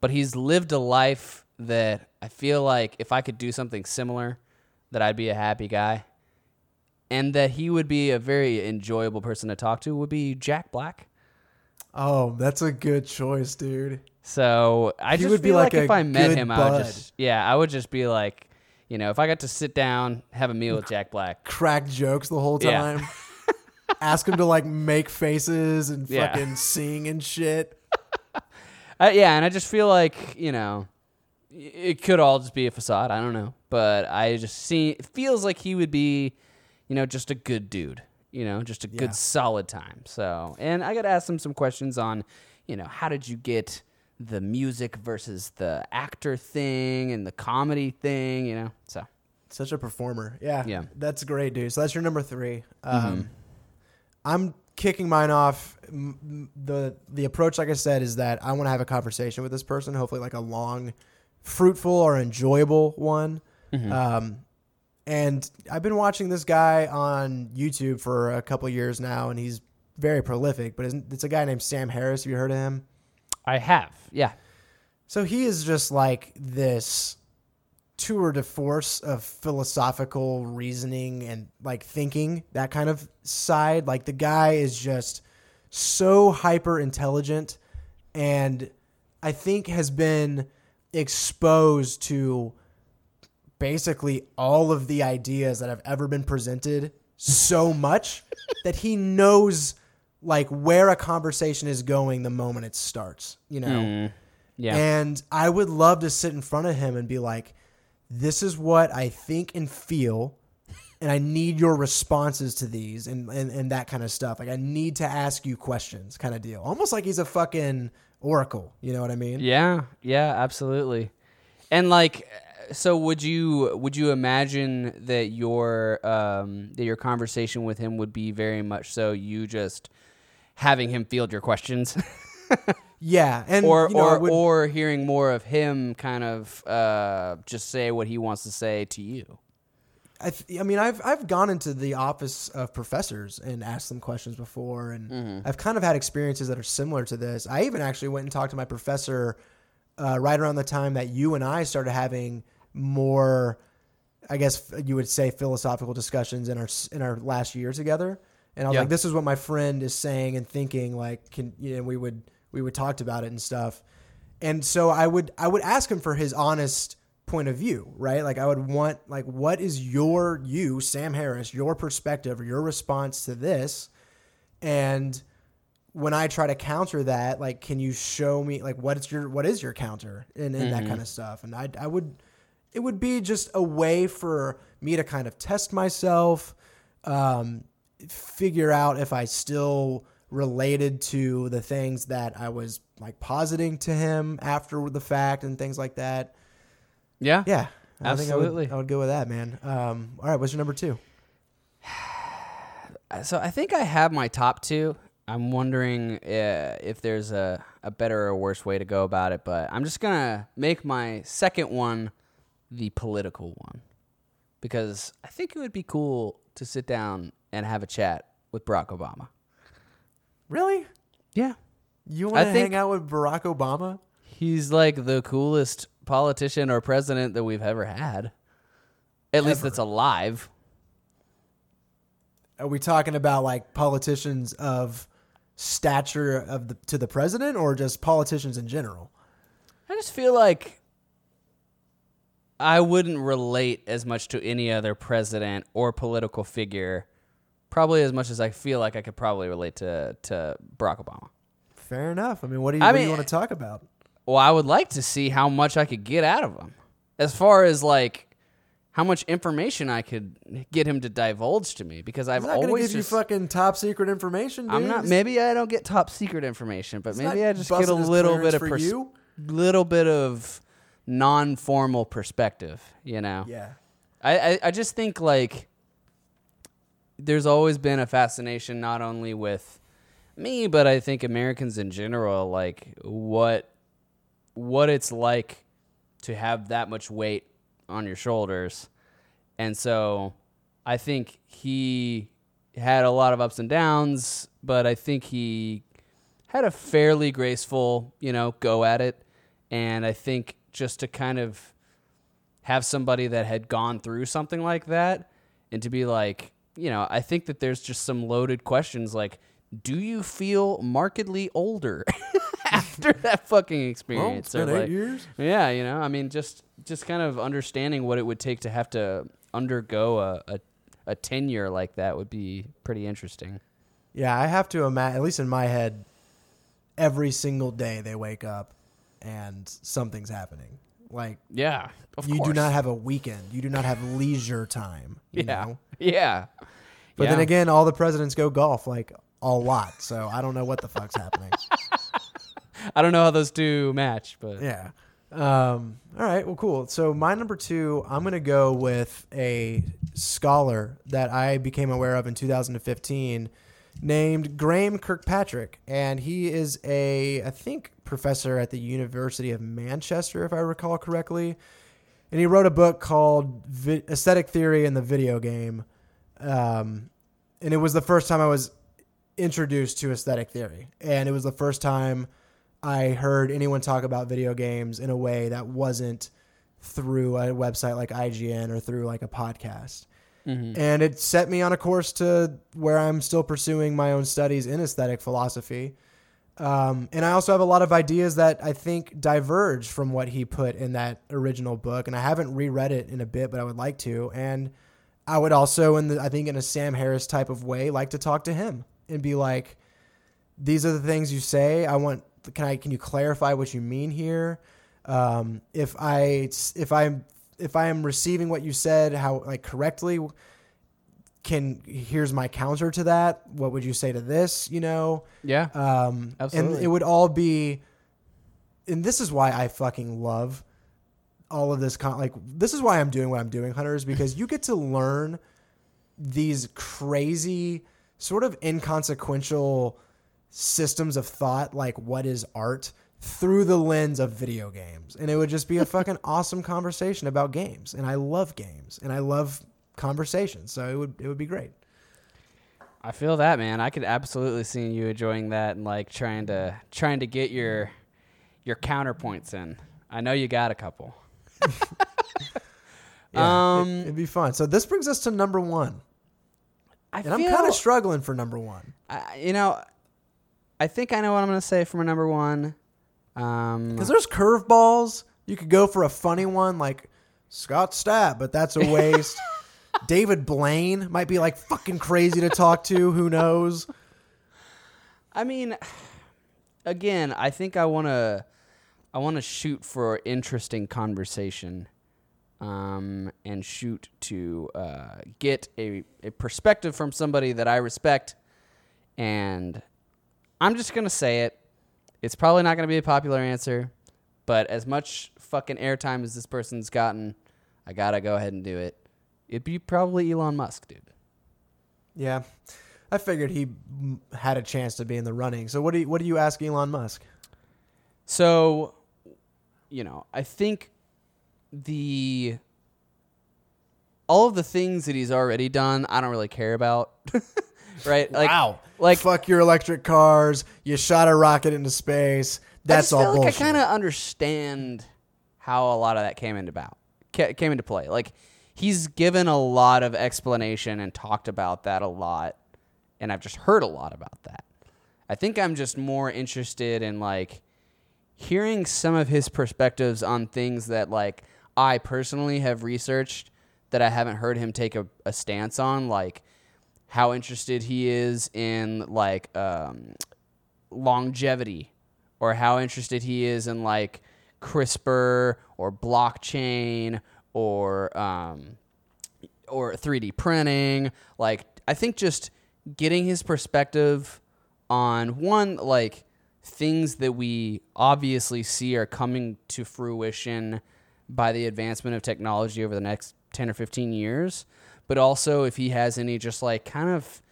C: but he's lived a life that I feel like if I could do something similar, that I'd be a happy guy. And that he would be a very enjoyable person to talk to would be Jack Black.
B: Oh, that's a good choice, dude.
C: So I
B: He
C: just
B: would be
C: like,
B: like
C: if I met him, I would just yeah, I would just be like, you know, if I got to sit down, have a meal with Jack Black,
B: Crack jokes the whole
C: Yeah.
B: time. Ask him to like make faces and
C: Yeah.
B: fucking sing and shit.
C: Uh, yeah, and I just feel like you know, it could all just be a facade. I don't know, but I just see it feels like he would be, you know, just a good dude. You know, just a
B: Yeah.
C: good solid time. So, and I got to ask him some questions on, you know, how did you get the music versus the actor thing and the comedy thing? You know, so
B: Such a performer. Yeah.
C: Yeah.
B: That's great, dude. So that's your number 3 Um,
C: Mm-hmm.
B: I'm kicking mine off. The The approach, like I said, is that I want to have a conversation with this person. Hopefully, like a long, fruitful or enjoyable one.
C: Mm-hmm.
B: Um, and I've been watching this guy on YouTube for a couple years now, and he's very prolific. But it's, it's a guy named Sam Harris. Have you heard of him?
C: I have, yeah,
B: So he is just like this tour de force of philosophical reasoning and like thinking, that kind of side. Like the guy is just so hyper intelligent and I think has been exposed to basically all of the ideas that have ever been presented so much that he knows like where a conversation is going the moment it starts, you know.
C: Mm, yeah,
B: And I would love to sit in front of him and be like, this is what I think and feel. And I need your responses to these and, and, and that kind of stuff. Like, I need to ask you questions, kind of deal. Almost like he's a fucking oracle. You know what I mean?
C: Yeah, yeah, absolutely. And like so would you would you imagine that your um that your conversation with him would be very much so you just having him field your questions
B: Yeah. And,
C: or
B: you know,
C: or
B: would-
C: or hearing more of him kind of uh just say what he wants to say to you.
B: I, th- I mean, I've I've gone into the office of professors and asked them questions before, and I've kind of had experiences that are similar to this. I even actually went and talked to my professor uh, right around the time that you and I started having more, I guess you would say, philosophical discussions in our in our last year together. And I was
C: Yeah.
B: like, this is what my friend is saying and thinking. Like, can you know, we would we would talked about it and stuff. And so I would I would ask him for his honest point of view, right? Like I would want like what is your you, Sam Harris, your perspective or your response to this? And when I try to counter that, like can you show me like what is your what is your counter and, and that mm-hmm. kind of stuff? And I I would it would be just a way for me to kind of test myself, um, figure out if I still related to the things that I was like positing to him after the fact and things like that.
C: Yeah.
B: Yeah, I think I would,
C: Absolutely.
B: I would go with that, man. Um, all right, what's your number two?
C: So I think I have my top two. I'm wondering uh, if there's a, a better or worse way to go about it, but I'm just gonna make my second one the political one because I think it would be cool to sit down and have a chat with Barack Obama.
B: Really?
C: Yeah,
B: You want to hang out with Barack Obama?
C: he's like the coolest politician or president that we've ever had, at least
B: Ever.
C: that's alive.
B: Are we talking about like politicians of stature of the to the president, or just politicians in general?
C: I just feel like I wouldn't relate as much to any other president or political figure, probably as much as I feel like I could probably relate to to Barack Obama.
B: Fair enough. I mean, what do you,
C: I
B: what do
C: mean-
B: you want to talk about?
C: Well, I would like to see how much I could get out of him, as far as like how much information I could get him to divulge to me, because I've
B: He's not going to
C: always
B: give you
C: just.
B: fucking top secret information. Dude.
C: I'm not. Maybe I don't get top secret information, but
B: he's
C: maybe I just get a little bit of pers-
B: you.
C: little bit of non-formal perspective. You know.
B: Yeah.
C: I, I, I just think like there's always been a fascination not only with me but I think Americans in general like what what it's like to have that much weight on your shoulders. And so I think he had a lot of ups and downs, but I think he had a fairly graceful, you know, go at it. And I think just to kind of have somebody that had gone through something like that and to be like, you know, I think that there's just some loaded questions like, do you feel markedly older after that fucking
B: Well,
C: experience?
B: it's been
C: Or,
B: eight years.
C: yeah, you know, I mean, just just kind of understanding what it would take to have to undergo a a, a tenure like that would be pretty interesting.
B: Yeah, I have to imagine. At least in my head, every single day they wake up and something's happening. Like
C: Yeah, of
B: you
C: course.
B: do not have a weekend. You do not have leisure time. You
C: Yeah,
B: know?
C: yeah.
B: But then again, all the presidents go golf like a lot. So I don't know what the fuck's happening.
C: I don't know how those two match, but
B: Yeah. Um, all right. Well, cool. So my number two, I'm going to go with a scholar that I became aware of in 2015 named Graeme Kirkpatrick. And he is a, I think, professor at the University of Manchester, if I recall correctly. And he wrote a book called Vi- Aesthetic Theory in the Video Game. Um, and it was the first time I was introduced to aesthetic theory. And it was the first time I heard anyone talk about video games in a way that wasn't through a website like IGN or through like a podcast. And it set me on a course to where I'm still pursuing my own studies in aesthetic philosophy. Um, and I also have a lot of ideas that I think diverge from what he put in that original book. And I haven't reread it in a bit, but I would like to. And I would also, in the, I think in a Sam Harris type of way, like to talk to him and be like, these are the things you say. I want, can I, can you clarify what you mean here? Um, if I, if I'm, if I am receiving what you said, how like correctly, can, here's my counter to that. What would you say to this? You know?
C: yeah,
B: Um,
C: Absolutely.
B: And it would all be, and this is why I fucking love all of this. Con- like, this is why I'm doing what I'm doing, hunters, because you get to learn these crazy, sort of inconsequential systems of thought, like what is art, through the lens of video games. And it would just be a fucking awesome conversation about games. And I love games and I love conversations. So it would, it would be great.
C: I feel that man. I could absolutely see you enjoying that and like trying to trying to get your your counterpoints in. I know you got a couple.
B: Yeah,
C: Um,
B: it, it'd be fun. So this brings us to number one.
C: I
B: And I'm kind of struggling for number one.
C: I, you know, I think I know what I'm going to say for my number Um,
B: Because there's curveballs. You could go for a funny one like Scott Stapp, but that's a waste. David Blaine might be like fucking crazy to talk to. Who knows?
C: I mean, again, I think I want to, I want to shoot for interesting conversation, um, and shoot to uh, get a, a perspective from somebody that I respect, and I'm just gonna say it. It's probably not gonna be a popular answer, but as much fucking airtime as this person's gotten, I gotta go ahead and do it. It'd be probably Elon Musk, dude.
B: Yeah. I figured he had a chance to be in the running. So what do you what do you ask Elon Musk?
C: So, you know, I think the all of the things that he's already done, I don't really care about. right? Like,
B: wow.
C: Like,
B: fuck your electric cars. You shot a rocket into space. That's
C: I
B: all
C: just feel
B: bullshit.
C: like I kind of understand how a lot of that came into about ca- came into play. Like he's given a lot of explanation and talked about that a lot, and I've just heard a lot about that. I think I'm just more interested in like hearing some of his perspectives on things that like I personally have researched that I haven't heard him take a, a stance on, like how interested he is in like um, longevity or how interested he is in like CRISPR or blockchain or um, or 3D printing. Like I think just getting his perspective on one like things that we obviously see are coming to fruition by the advancement of technology over the next 10 or 15 years, but also if he has any just like kind of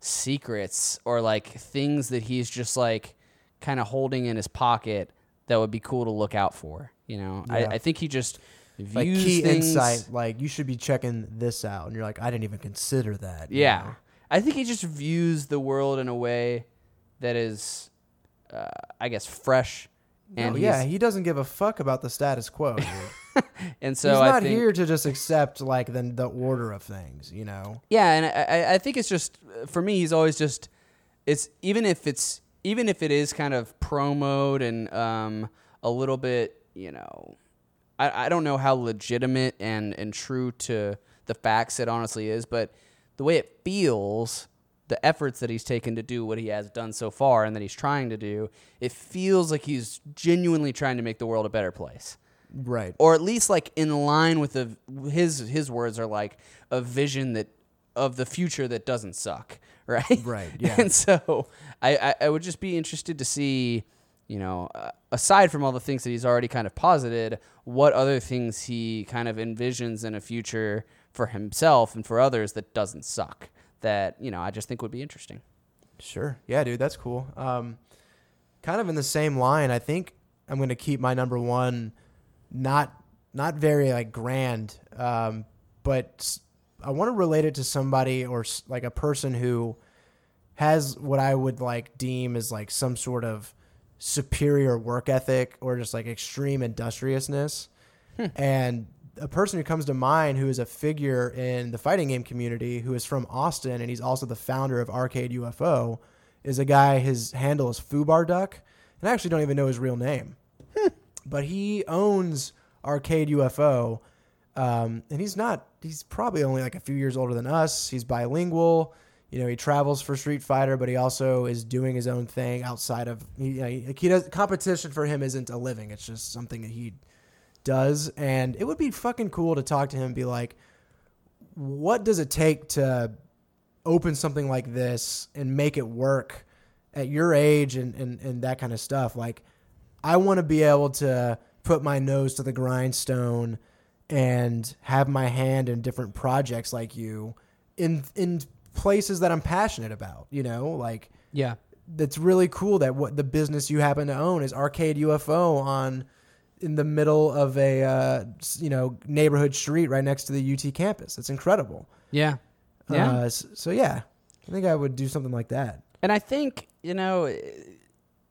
C: secrets or like things that he's just like kind of holding in his pocket that would be cool to look out for. You know,
B: Yeah.
C: I, I think he just views
B: like key
C: things,
B: insight. Like you should be checking this out, and you're like, I didn't even consider that.
C: Yeah,
B: know?
C: I think he just views the world in a way that is, uh, I guess, fresh. And
B: No, yeah, he doesn't give a fuck about the status quo.
C: and so
B: He's not
C: think,
B: here to just accept like the the order of things. You know.
C: Yeah, and I, I- I think it's just for me. He's always just it's even if it's even if it is kind of promoed and um, a little bit, you know, I, I don't know how legitimate and and true to the facts it honestly is, but the way it feels, the efforts that he's taken to do what he has done so far and that he's trying to do, it feels like he's genuinely trying to make the world a better place
B: Right.
C: or at least like in line with the his his words are like a vision that of the future that doesn't suck right
B: Right, yeah.
C: and so I, I i would just be interested to see you know uh, aside from all the things that he's already kind of posited what other things he kind of envisions in a future for himself and for others that doesn't suck that you know i just think would be interesting
B: Sure. Yeah, dude, that's cool. Um, kind of in the same line, I think I'm going to keep my number one not not very like grand, um, but I want to relate it to somebody or like a person who has what I would like deem as like some sort of superior work ethic or just like extreme industriousness. And a person who comes to mind who is a figure in the fighting game community who is from Austin and he's also the founder of Arcade UFO is a guy his handle is Fubar Duck and I actually don't even know his real name. but he owns Arcade UFO um, and he's not he's probably only like a few years older than us. He's bilingual. You know, he travels for Street Fighter, but he also is doing his own thing outside of he, you know, he, he does competition for him isn't a living. It's just something that he does and it would be fucking cool to talk to him and be like what does it take to open something like this and make it work at your age and, and, and that kind of stuff? Like i want to be able to put my nose to the grindstone and have my hand in different projects like you in in places that i'm passionate about you know? Like
C: yeah.
B: that's really cool that what the business you happen to own is arcade UFO on in the middle of a uh, you know neighborhood street right next to the UT campus. It's incredible.
C: yeah yeah
B: Uh, s- so yeah, I think I would do something like that.
C: And I think, you know, eh,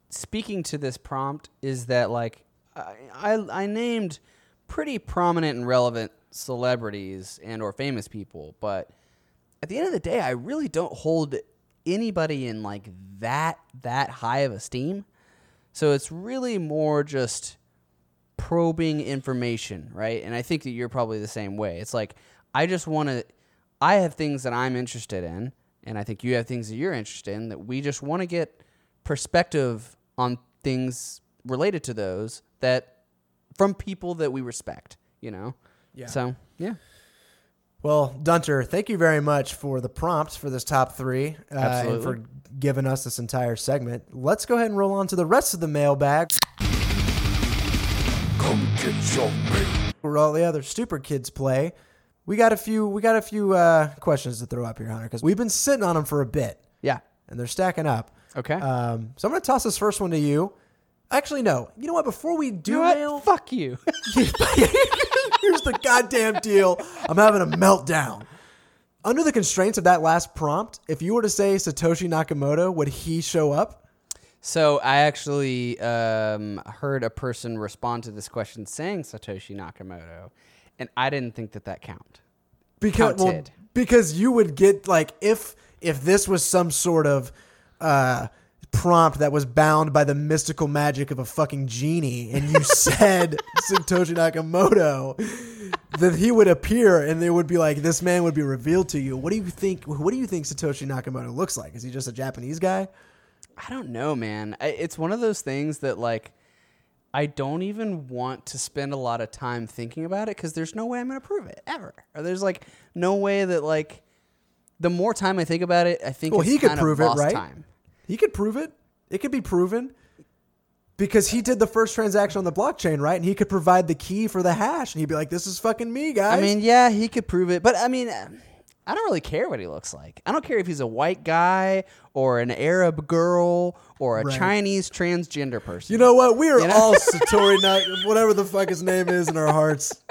C: speaking to this prompt is that like I, I I named pretty prominent and relevant celebrities and or famous people, but at the end of the day, I really don't hold anybody in like that that high of esteem. So it's really more just probing information, right? And I think that you're probably the same way. It's like I just want to I have things that I'm interested in and I think you have things that you're interested in that we just want to get perspective on things related to those that from people that we respect, you know?
B: Yeah.
C: So, yeah.
B: Well, Dunter, thank you very much for the prompts for this top three uh, and
C: Absolutely.
B: for giving us this entire segment. Let's go ahead and roll on to the rest of the mailbag.
A: Come get your pay.
B: where all the other stupid kids play. We got a few. We got a few uh, questions to throw up here, Hunter, because we've been sitting on them for a bit.
C: Yeah.
B: and they're stacking up.
C: Okay.
B: Um, so I'm going to toss this first one to you. Actually, no. You know what? Before we do
C: you know
B: mail,
C: Fuck you.
B: here's the goddamn deal. I'm having a meltdown. Under the constraints of that last prompt, if you were to say Satoshi Nakamoto, would he show up?
C: So I actually um, heard a person respond to this question saying Satoshi Nakamoto, and I didn't think that that count.
B: Because well,
C: Counted.
B: because you would get like if if this was some sort of uh, prompt that was bound by the mystical magic of a fucking genie, and you said Satoshi Nakamoto, that he would appear, and they would be like, this man would be revealed to you. What do you think? What do you think Satoshi Nakamoto looks like? Is he just a Japanese guy?
C: I don't know, man. I, it's one of those things that like I don't even want to spend a lot of time thinking about it because there's no way I'm going to prove it ever. Or there's like no way that like the more time I think about it, I think
B: Well,
C: it's
B: he could prove it, right?
C: Time.
B: He could prove it. It could be proven. Because he did the first transaction on the blockchain, right? And he could provide the key for the hash, and he'd be like, "This is fucking me, guys."
C: I mean, yeah, he could prove it, but I mean, uh, I don't really care what he looks like. I don't care if he's a white guy or an Arab girl or a
B: Right.
C: Chinese transgender person.
B: You know what? We are
C: You know?
B: all Satori Nak, whatever the fuck his name is in our hearts.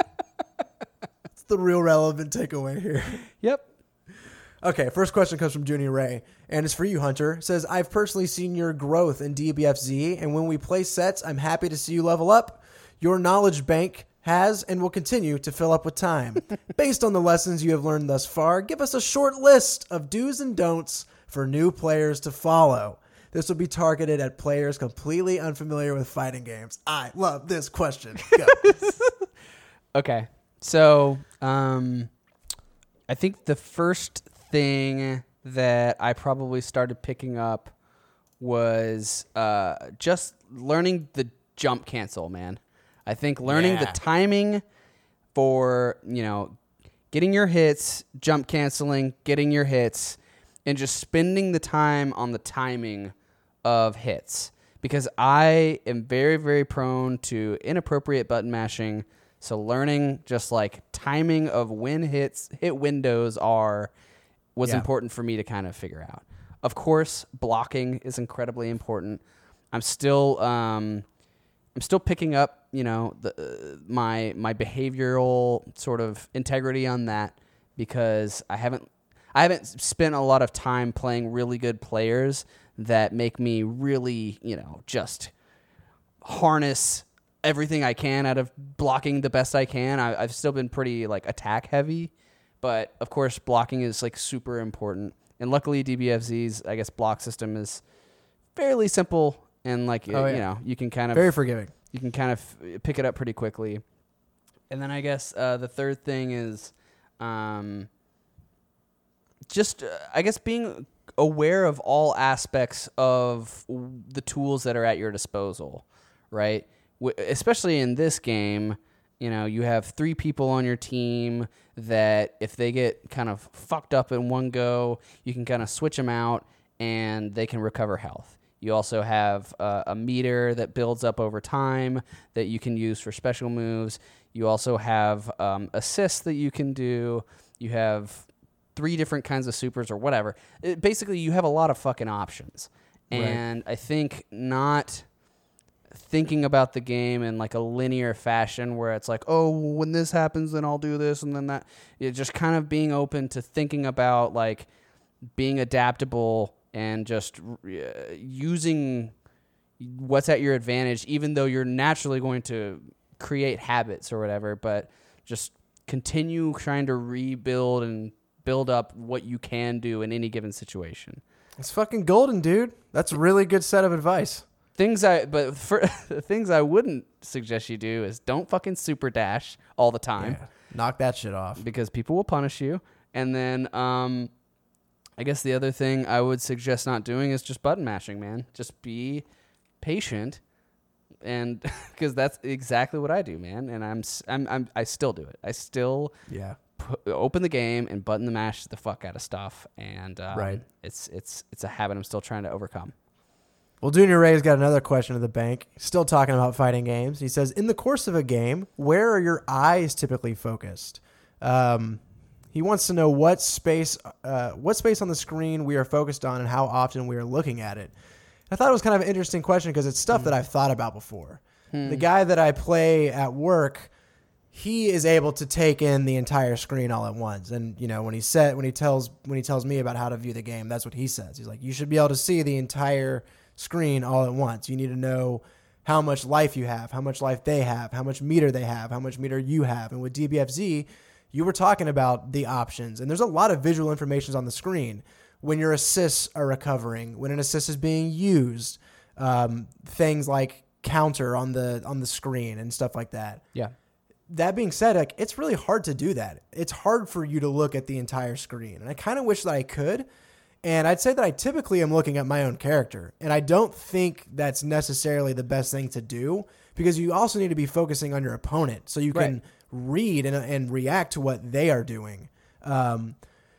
B: It's the real relevant takeaway here.
C: Yep.
B: Okay, first question comes from Junie Ray, and it's for you, Hunter. It says, I've personally seen your growth in DBFZ, and when we play sets, I'm happy to see you level up. Your knowledge bank has and will continue to fill up with time. Based on the lessons you have learned thus far, give us a short list of do's and don'ts for new players to follow. This will be targeted at players completely unfamiliar with fighting games. I love this question.
C: Okay. So, um, I think the first thing that I probably started picking up was uh, just learning the jump cancel, man. I think learning
B: Yeah.
C: the timing for, you know, getting your hits, jump canceling, getting your hits, and just spending the time on the timing of hits. Because I am very, very prone to inappropriate button mashing. So learning just like timing of when hits hit windows are was
B: Yeah.
C: important for me to kind of figure out. Of course, blocking is incredibly important. I'm still um, I'm still picking up, you know, the uh, my my behavioral sort of integrity on that because I haven't I haven't spent a lot of time playing really good players that make me really, you know, just harness everything I can out of blocking the best I can. I, I've still been pretty like attack heavy, but of course blocking is like super important. And luckily DBFZ's I guess block system is fairly simple and like
B: Oh,
C: you
B: yeah.
C: know you can kind of
B: Very forgiving.
C: you can kind of pick it up pretty quickly. And then I guess uh, the third thing is um, just, uh, I guess, being aware of all aspects of w- the tools that are at your disposal, right? W- especially in this game, you know, you have three people on your team that if they get kind of fucked up in one go, you can kind of switch them out and they can recover health. You also have uh, a meter that builds up over time that you can use for special moves. You also have um, assists that you can do. You have three different kinds of supers or whatever. It, basically, you have a lot of fucking options.
B: Right.
C: And I think not thinking about the game in like a linear fashion where it's like, oh, when this happens, then I'll do this, and then that. It just kind of being open to thinking about like being adaptable and just uh, using what's at your advantage, even though you're naturally going to create habits or whatever, but just continue trying to rebuild and build up what you can do in any given situation.
B: It's fucking golden, dude. That's a really good set of advice.
C: Things I but for the things I wouldn't suggest you do is don't fucking super dash all the time
B: Yeah. Knock that shit off.
C: because people will punish you. And then um I guess the other thing I would suggest not doing is just button mashing, man. Just be patient and because that's exactly what I do, man. And I'm, I'm, I'm I still do it. I still
B: Yeah.
C: open the game and button the mash the fuck out of stuff, and um,
B: Right.
C: It's it's it's a habit I'm still trying to overcome.
B: Well, Junior Ray's got another question to the bank. Still talking about fighting games. He says, "In the course of a game, where are your eyes typically focused?" Um, He wants to know what space, uh, what space on the screen we are focused on, and how often we are looking at it. I thought it was kind of an interesting question because it's stuff that I've thought about before. The guy that I play at work, he is able to take in the entire screen all at once. And you know, when he said when he tells when he tells me about how to view the game, that's what he says. He's like, you should be able to see the entire screen all at once. You need to know how much life you have, how much life they have, how much meter they have, how much meter you have. And with DBFZ, you were talking about the options, and there's a lot of visual information on the screen when your assists are recovering, when an assist is being used, um, things like counter on the on the screen and stuff like that.
C: Yeah.
B: That being said, like it's really hard to do that. It's hard for you to look at the entire screen, and I kind of wish that I could. And I'd say that I typically am looking at my own character, and I don't think that's necessarily the best thing to do because you also need to be focusing on your opponent so you can
C: Right.
B: Read and, and react to what they are doing. Um,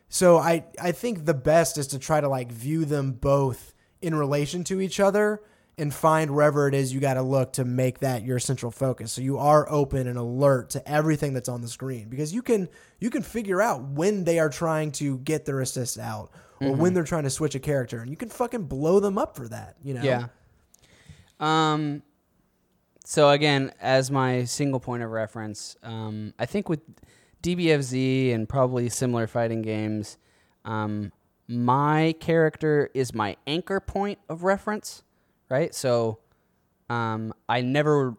B: so I I think the best is to try to like view them both in relation to each other and find wherever it is you got to look to make that your central focus. So you are open and alert to everything that's on the screen because you can you can figure out when they are trying to get their assist out or when they're trying to switch a character and you can fucking blow them up for that, you know.
C: Yeah. Um. So again, as my single point of reference, um, I think with DBFZ and probably similar fighting games, um, my character is my anchor point of reference, right? So, um, I never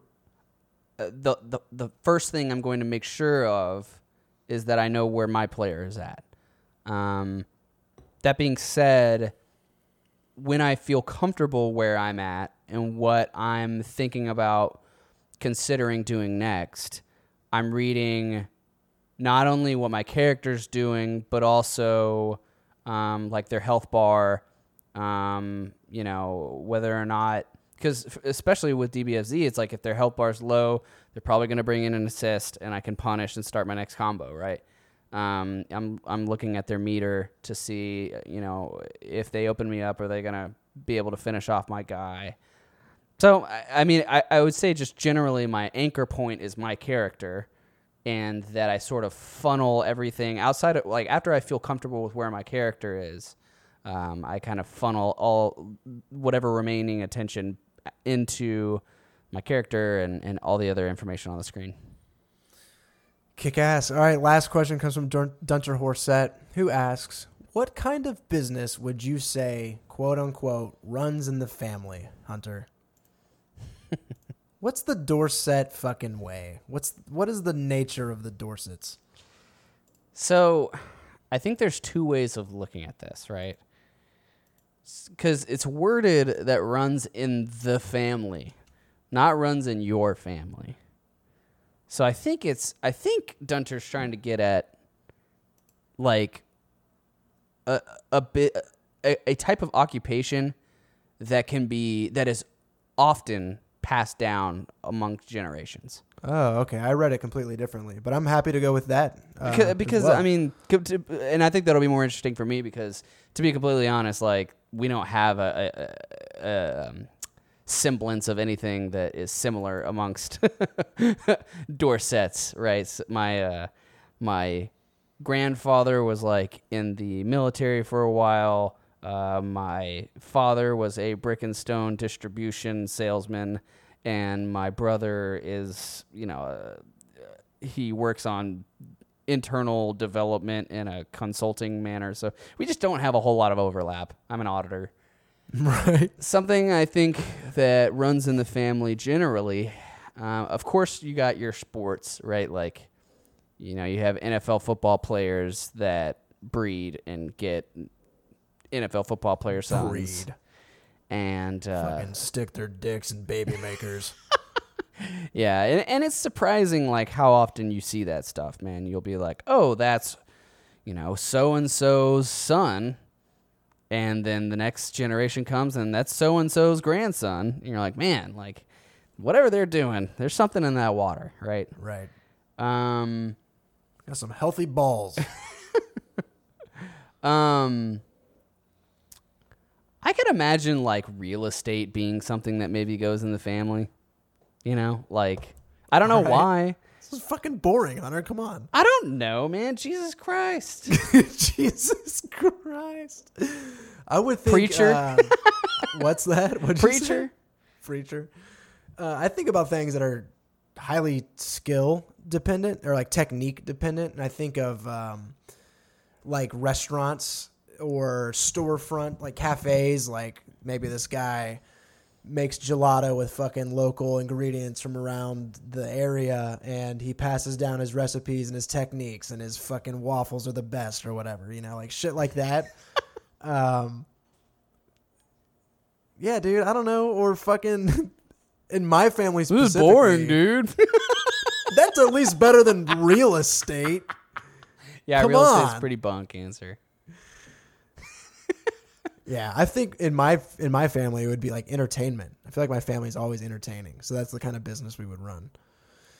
C: uh, the the the first thing I'm going to make sure of is that I know where my player is at. Um, that being said, when I feel comfortable where I'm at and what I'm thinking about considering doing next, I'm reading not only what my character's doing, but also um, like their health bar, um, you know, whether or not, because especially with DBFZ, it's like if their health bar's low, they're probably going to bring in an assist and I can punish and start my next combo, right? Um, I'm I'm looking at their meter to see, you know, if they open me up, are they gonna be able to finish off my guy? So I, I mean, I, I would say just generally my anchor point is my character, and that I sort of funnel everything outside of like after I feel comfortable with where my character is, um, I kind of funnel all whatever remaining attention into my character and, and all the other information on the screen.
B: Kick ass. All right, last question comes from Dun- Dunter Horset, who asks, "What kind of business would you say, quote unquote, runs in the family, Hunter?" What's the Dorset fucking way? What's what is the nature of the Dorsets?
C: So, I think there's two ways of looking at this, right? Because it's worded that runs in the family, not runs in your family. So I think it's I think Dunter's trying to get at like a a bit a, a type of occupation that can be that is often passed down among generations.
B: Oh, okay. I read it completely differently, but I'm happy to go with that. uh,
C: because, because
B: well.
C: I mean, and I think that'll be more interesting for me because, to be completely honest, like we don't have a, a, a, um, semblance of anything that is similar amongst Dorsets, right? My uh, my grandfather was like in the military for a while. Uh, my father was a brick and stone distribution salesman, and my brother is, you know, uh, he works on internal development in a consulting manner. So we just don't have a whole lot of overlap. I'm an auditor.
B: right.
C: Something I think that runs in the family generally, uh, of course, you got your sports, right? Like, you know, you have NFL football players that breed and get NFL football player sons.
B: Breed.
C: And uh,
B: Fucking stick their dicks in baby makers.
C: Yeah, and, and it's surprising like how often you see that stuff, man. You'll be like, "Oh, that's you know, so and so's son." And then the next generation comes and that's so and so's grandson. And you're like, "Man, like whatever they're doing, there's something in that water, right?"
B: right.
C: Um
B: Got some healthy balls.
C: um I could imagine like real estate being something that maybe goes in the family. You know, like I don't know
B: Right.
C: why.
B: This is fucking boring, Hunter. Come on.
C: I don't know, man. Jesus Christ.
B: Jesus Christ. I would think.
C: Preacher?
B: uh, what's that? What'd?
C: Preacher.
B: Preacher. Uh, I think about things that are highly skill dependent or like technique dependent. And I think of um, like restaurants or storefront, like cafes. Like maybe this guy makes gelato with fucking local ingredients from around the area and he passes down his recipes and his techniques and his fucking waffles are the best or whatever, you know, like shit like that. um Yeah, dude, I don't know or fucking in my family
C: This is boring, dude.
B: That's at least better than real estate.
C: yeah,
B: Come
C: real estate's
B: on.
C: pretty bunk answer.
B: Yeah, I think in my in my family it would be like entertainment. I feel like my family's always entertaining, so that's the kind of business we would run.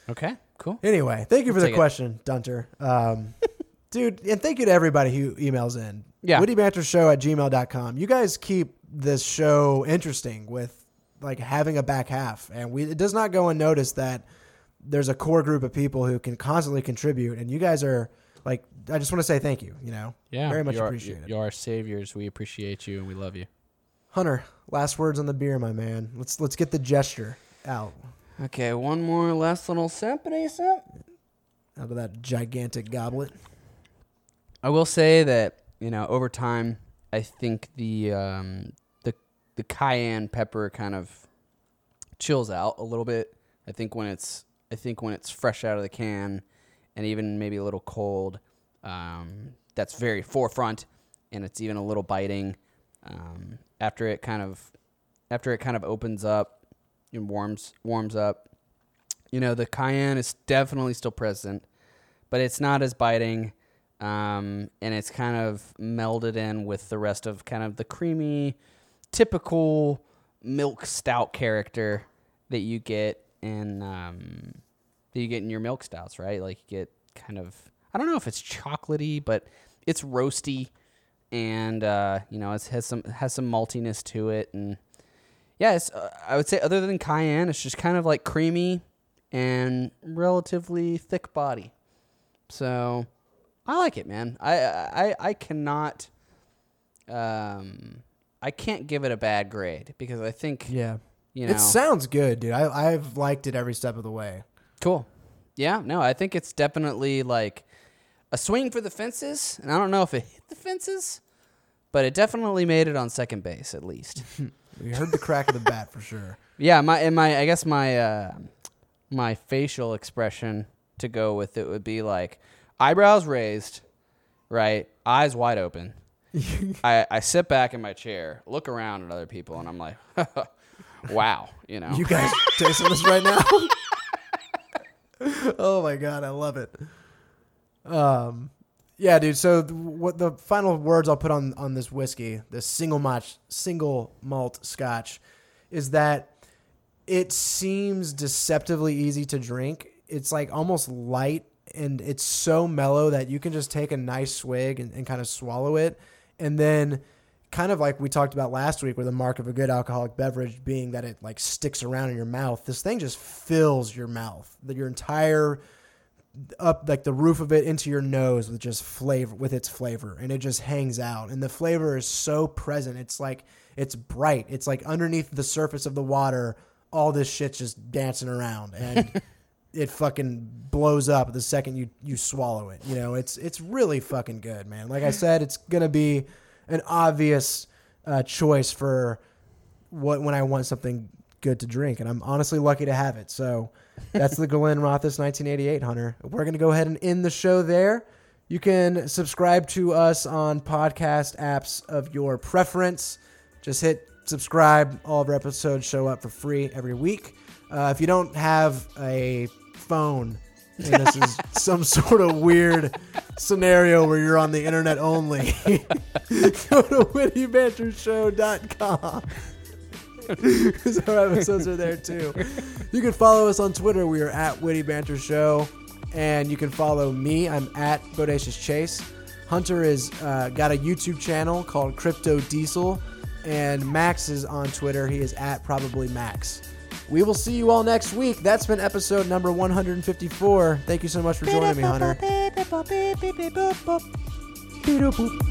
C: Okay, cool.
B: Anyway, thank you for the
C: take it.
B: question, Dunter. Um, dude, and thank you to everybody who emails in.
C: Yeah.
B: WittyBanterShow at gmail.com. You guys keep this show interesting with like having a back half. And we it does not go unnoticed that there's a core group of people who can constantly contribute. And you guys are like, I just want to say thank you, you know?
C: Yeah,
B: Very much
C: you're,
B: appreciated.
C: You're our saviors. We appreciate you and we love you.
B: Hunter, last words on the beer, my man. Let's let's get the gesture out
C: Okay, one more last little sip, sip.
B: out of that gigantic goblet.
C: I will say that you know over time, I think the um, the the cayenne pepper kind of chills out a little bit. I think when it's I think when it's fresh out of the can, and even maybe a little cold, um, that's very forefront, and it's even a little biting. Um, after it kind of after it kind of opens up and warms warms up, you know the cayenne is definitely still present, but it's not as biting um, and it's kind of melded in with the rest of kind of the creamy, typical milk stout character that you get in um, that you get in your milk stouts, right? Like you get kind of I don't know if it's chocolatey, but it's roasty, and uh, you know it has some has some maltiness to it, and yeah, uh, I would say other than cayenne, it's just kind of like creamy and relatively thick body. So I like it, man. I I I cannot um I can't give it a bad grade because I think
B: Yeah.
C: you know
B: It sounds good, dude. I, I've liked it every step of the way.
C: Cool. Yeah, no, I think it's definitely like a swing for the fences, and I don't know if it hit the fences, but it definitely made it on second base at least.
B: We heard the crack of the bat for sure.
C: Yeah, my and my I guess my uh, my facial expression to go with it would be like eyebrows raised, right, eyes wide open. I I sit back in my chair, look around at other people, and I'm like, wow, you know.
B: You guys tasting this right now? oh my god, I love it. Um, yeah, dude. So th- what the final words I'll put on on this whiskey, this single malt single malt Scotch, is that it seems deceptively easy to drink. It's like almost light and it's so mellow that you can just take a nice swig and, and kind of swallow it. And then kind of like we talked about last week, where the mark of a good alcoholic beverage being that it like sticks around in your mouth. This thing just fills your mouth, that your entire up like the roof of it into your nose with just flavor with its flavor and it just hangs out. And the flavor is so present. It's like it's bright. It's like underneath the surface of the water all this shit's just dancing around and it fucking blows up the second you you swallow it you know? It's it's really fucking good man. Like i said it's gonna be an obvious uh, choice for what when i want something good to drink and i'm honestly lucky to have it so that's the Glenrothes 1988 Hunter. We're to go ahead and end the show there. You can subscribe to us on podcast apps of your preference. Just hit subscribe. All of our episodes show up for free every week. Uh, if you don't have a phone, and this is some sort of weird scenario where you're on the internet only, go to wittybantershow.com because our episodes are there too. You can follow us on Twitter. We are at Witty Banter Show, and you can follow me. I'm at Bodacious Chase. Hunter is uh, got a YouTube channel called Crypto Diesel, and Max is on Twitter. He is at Probably Max. We will see you all next week. That's been episode number 154. Thank you so much for joining me, Hunter. Beep-doop-boop.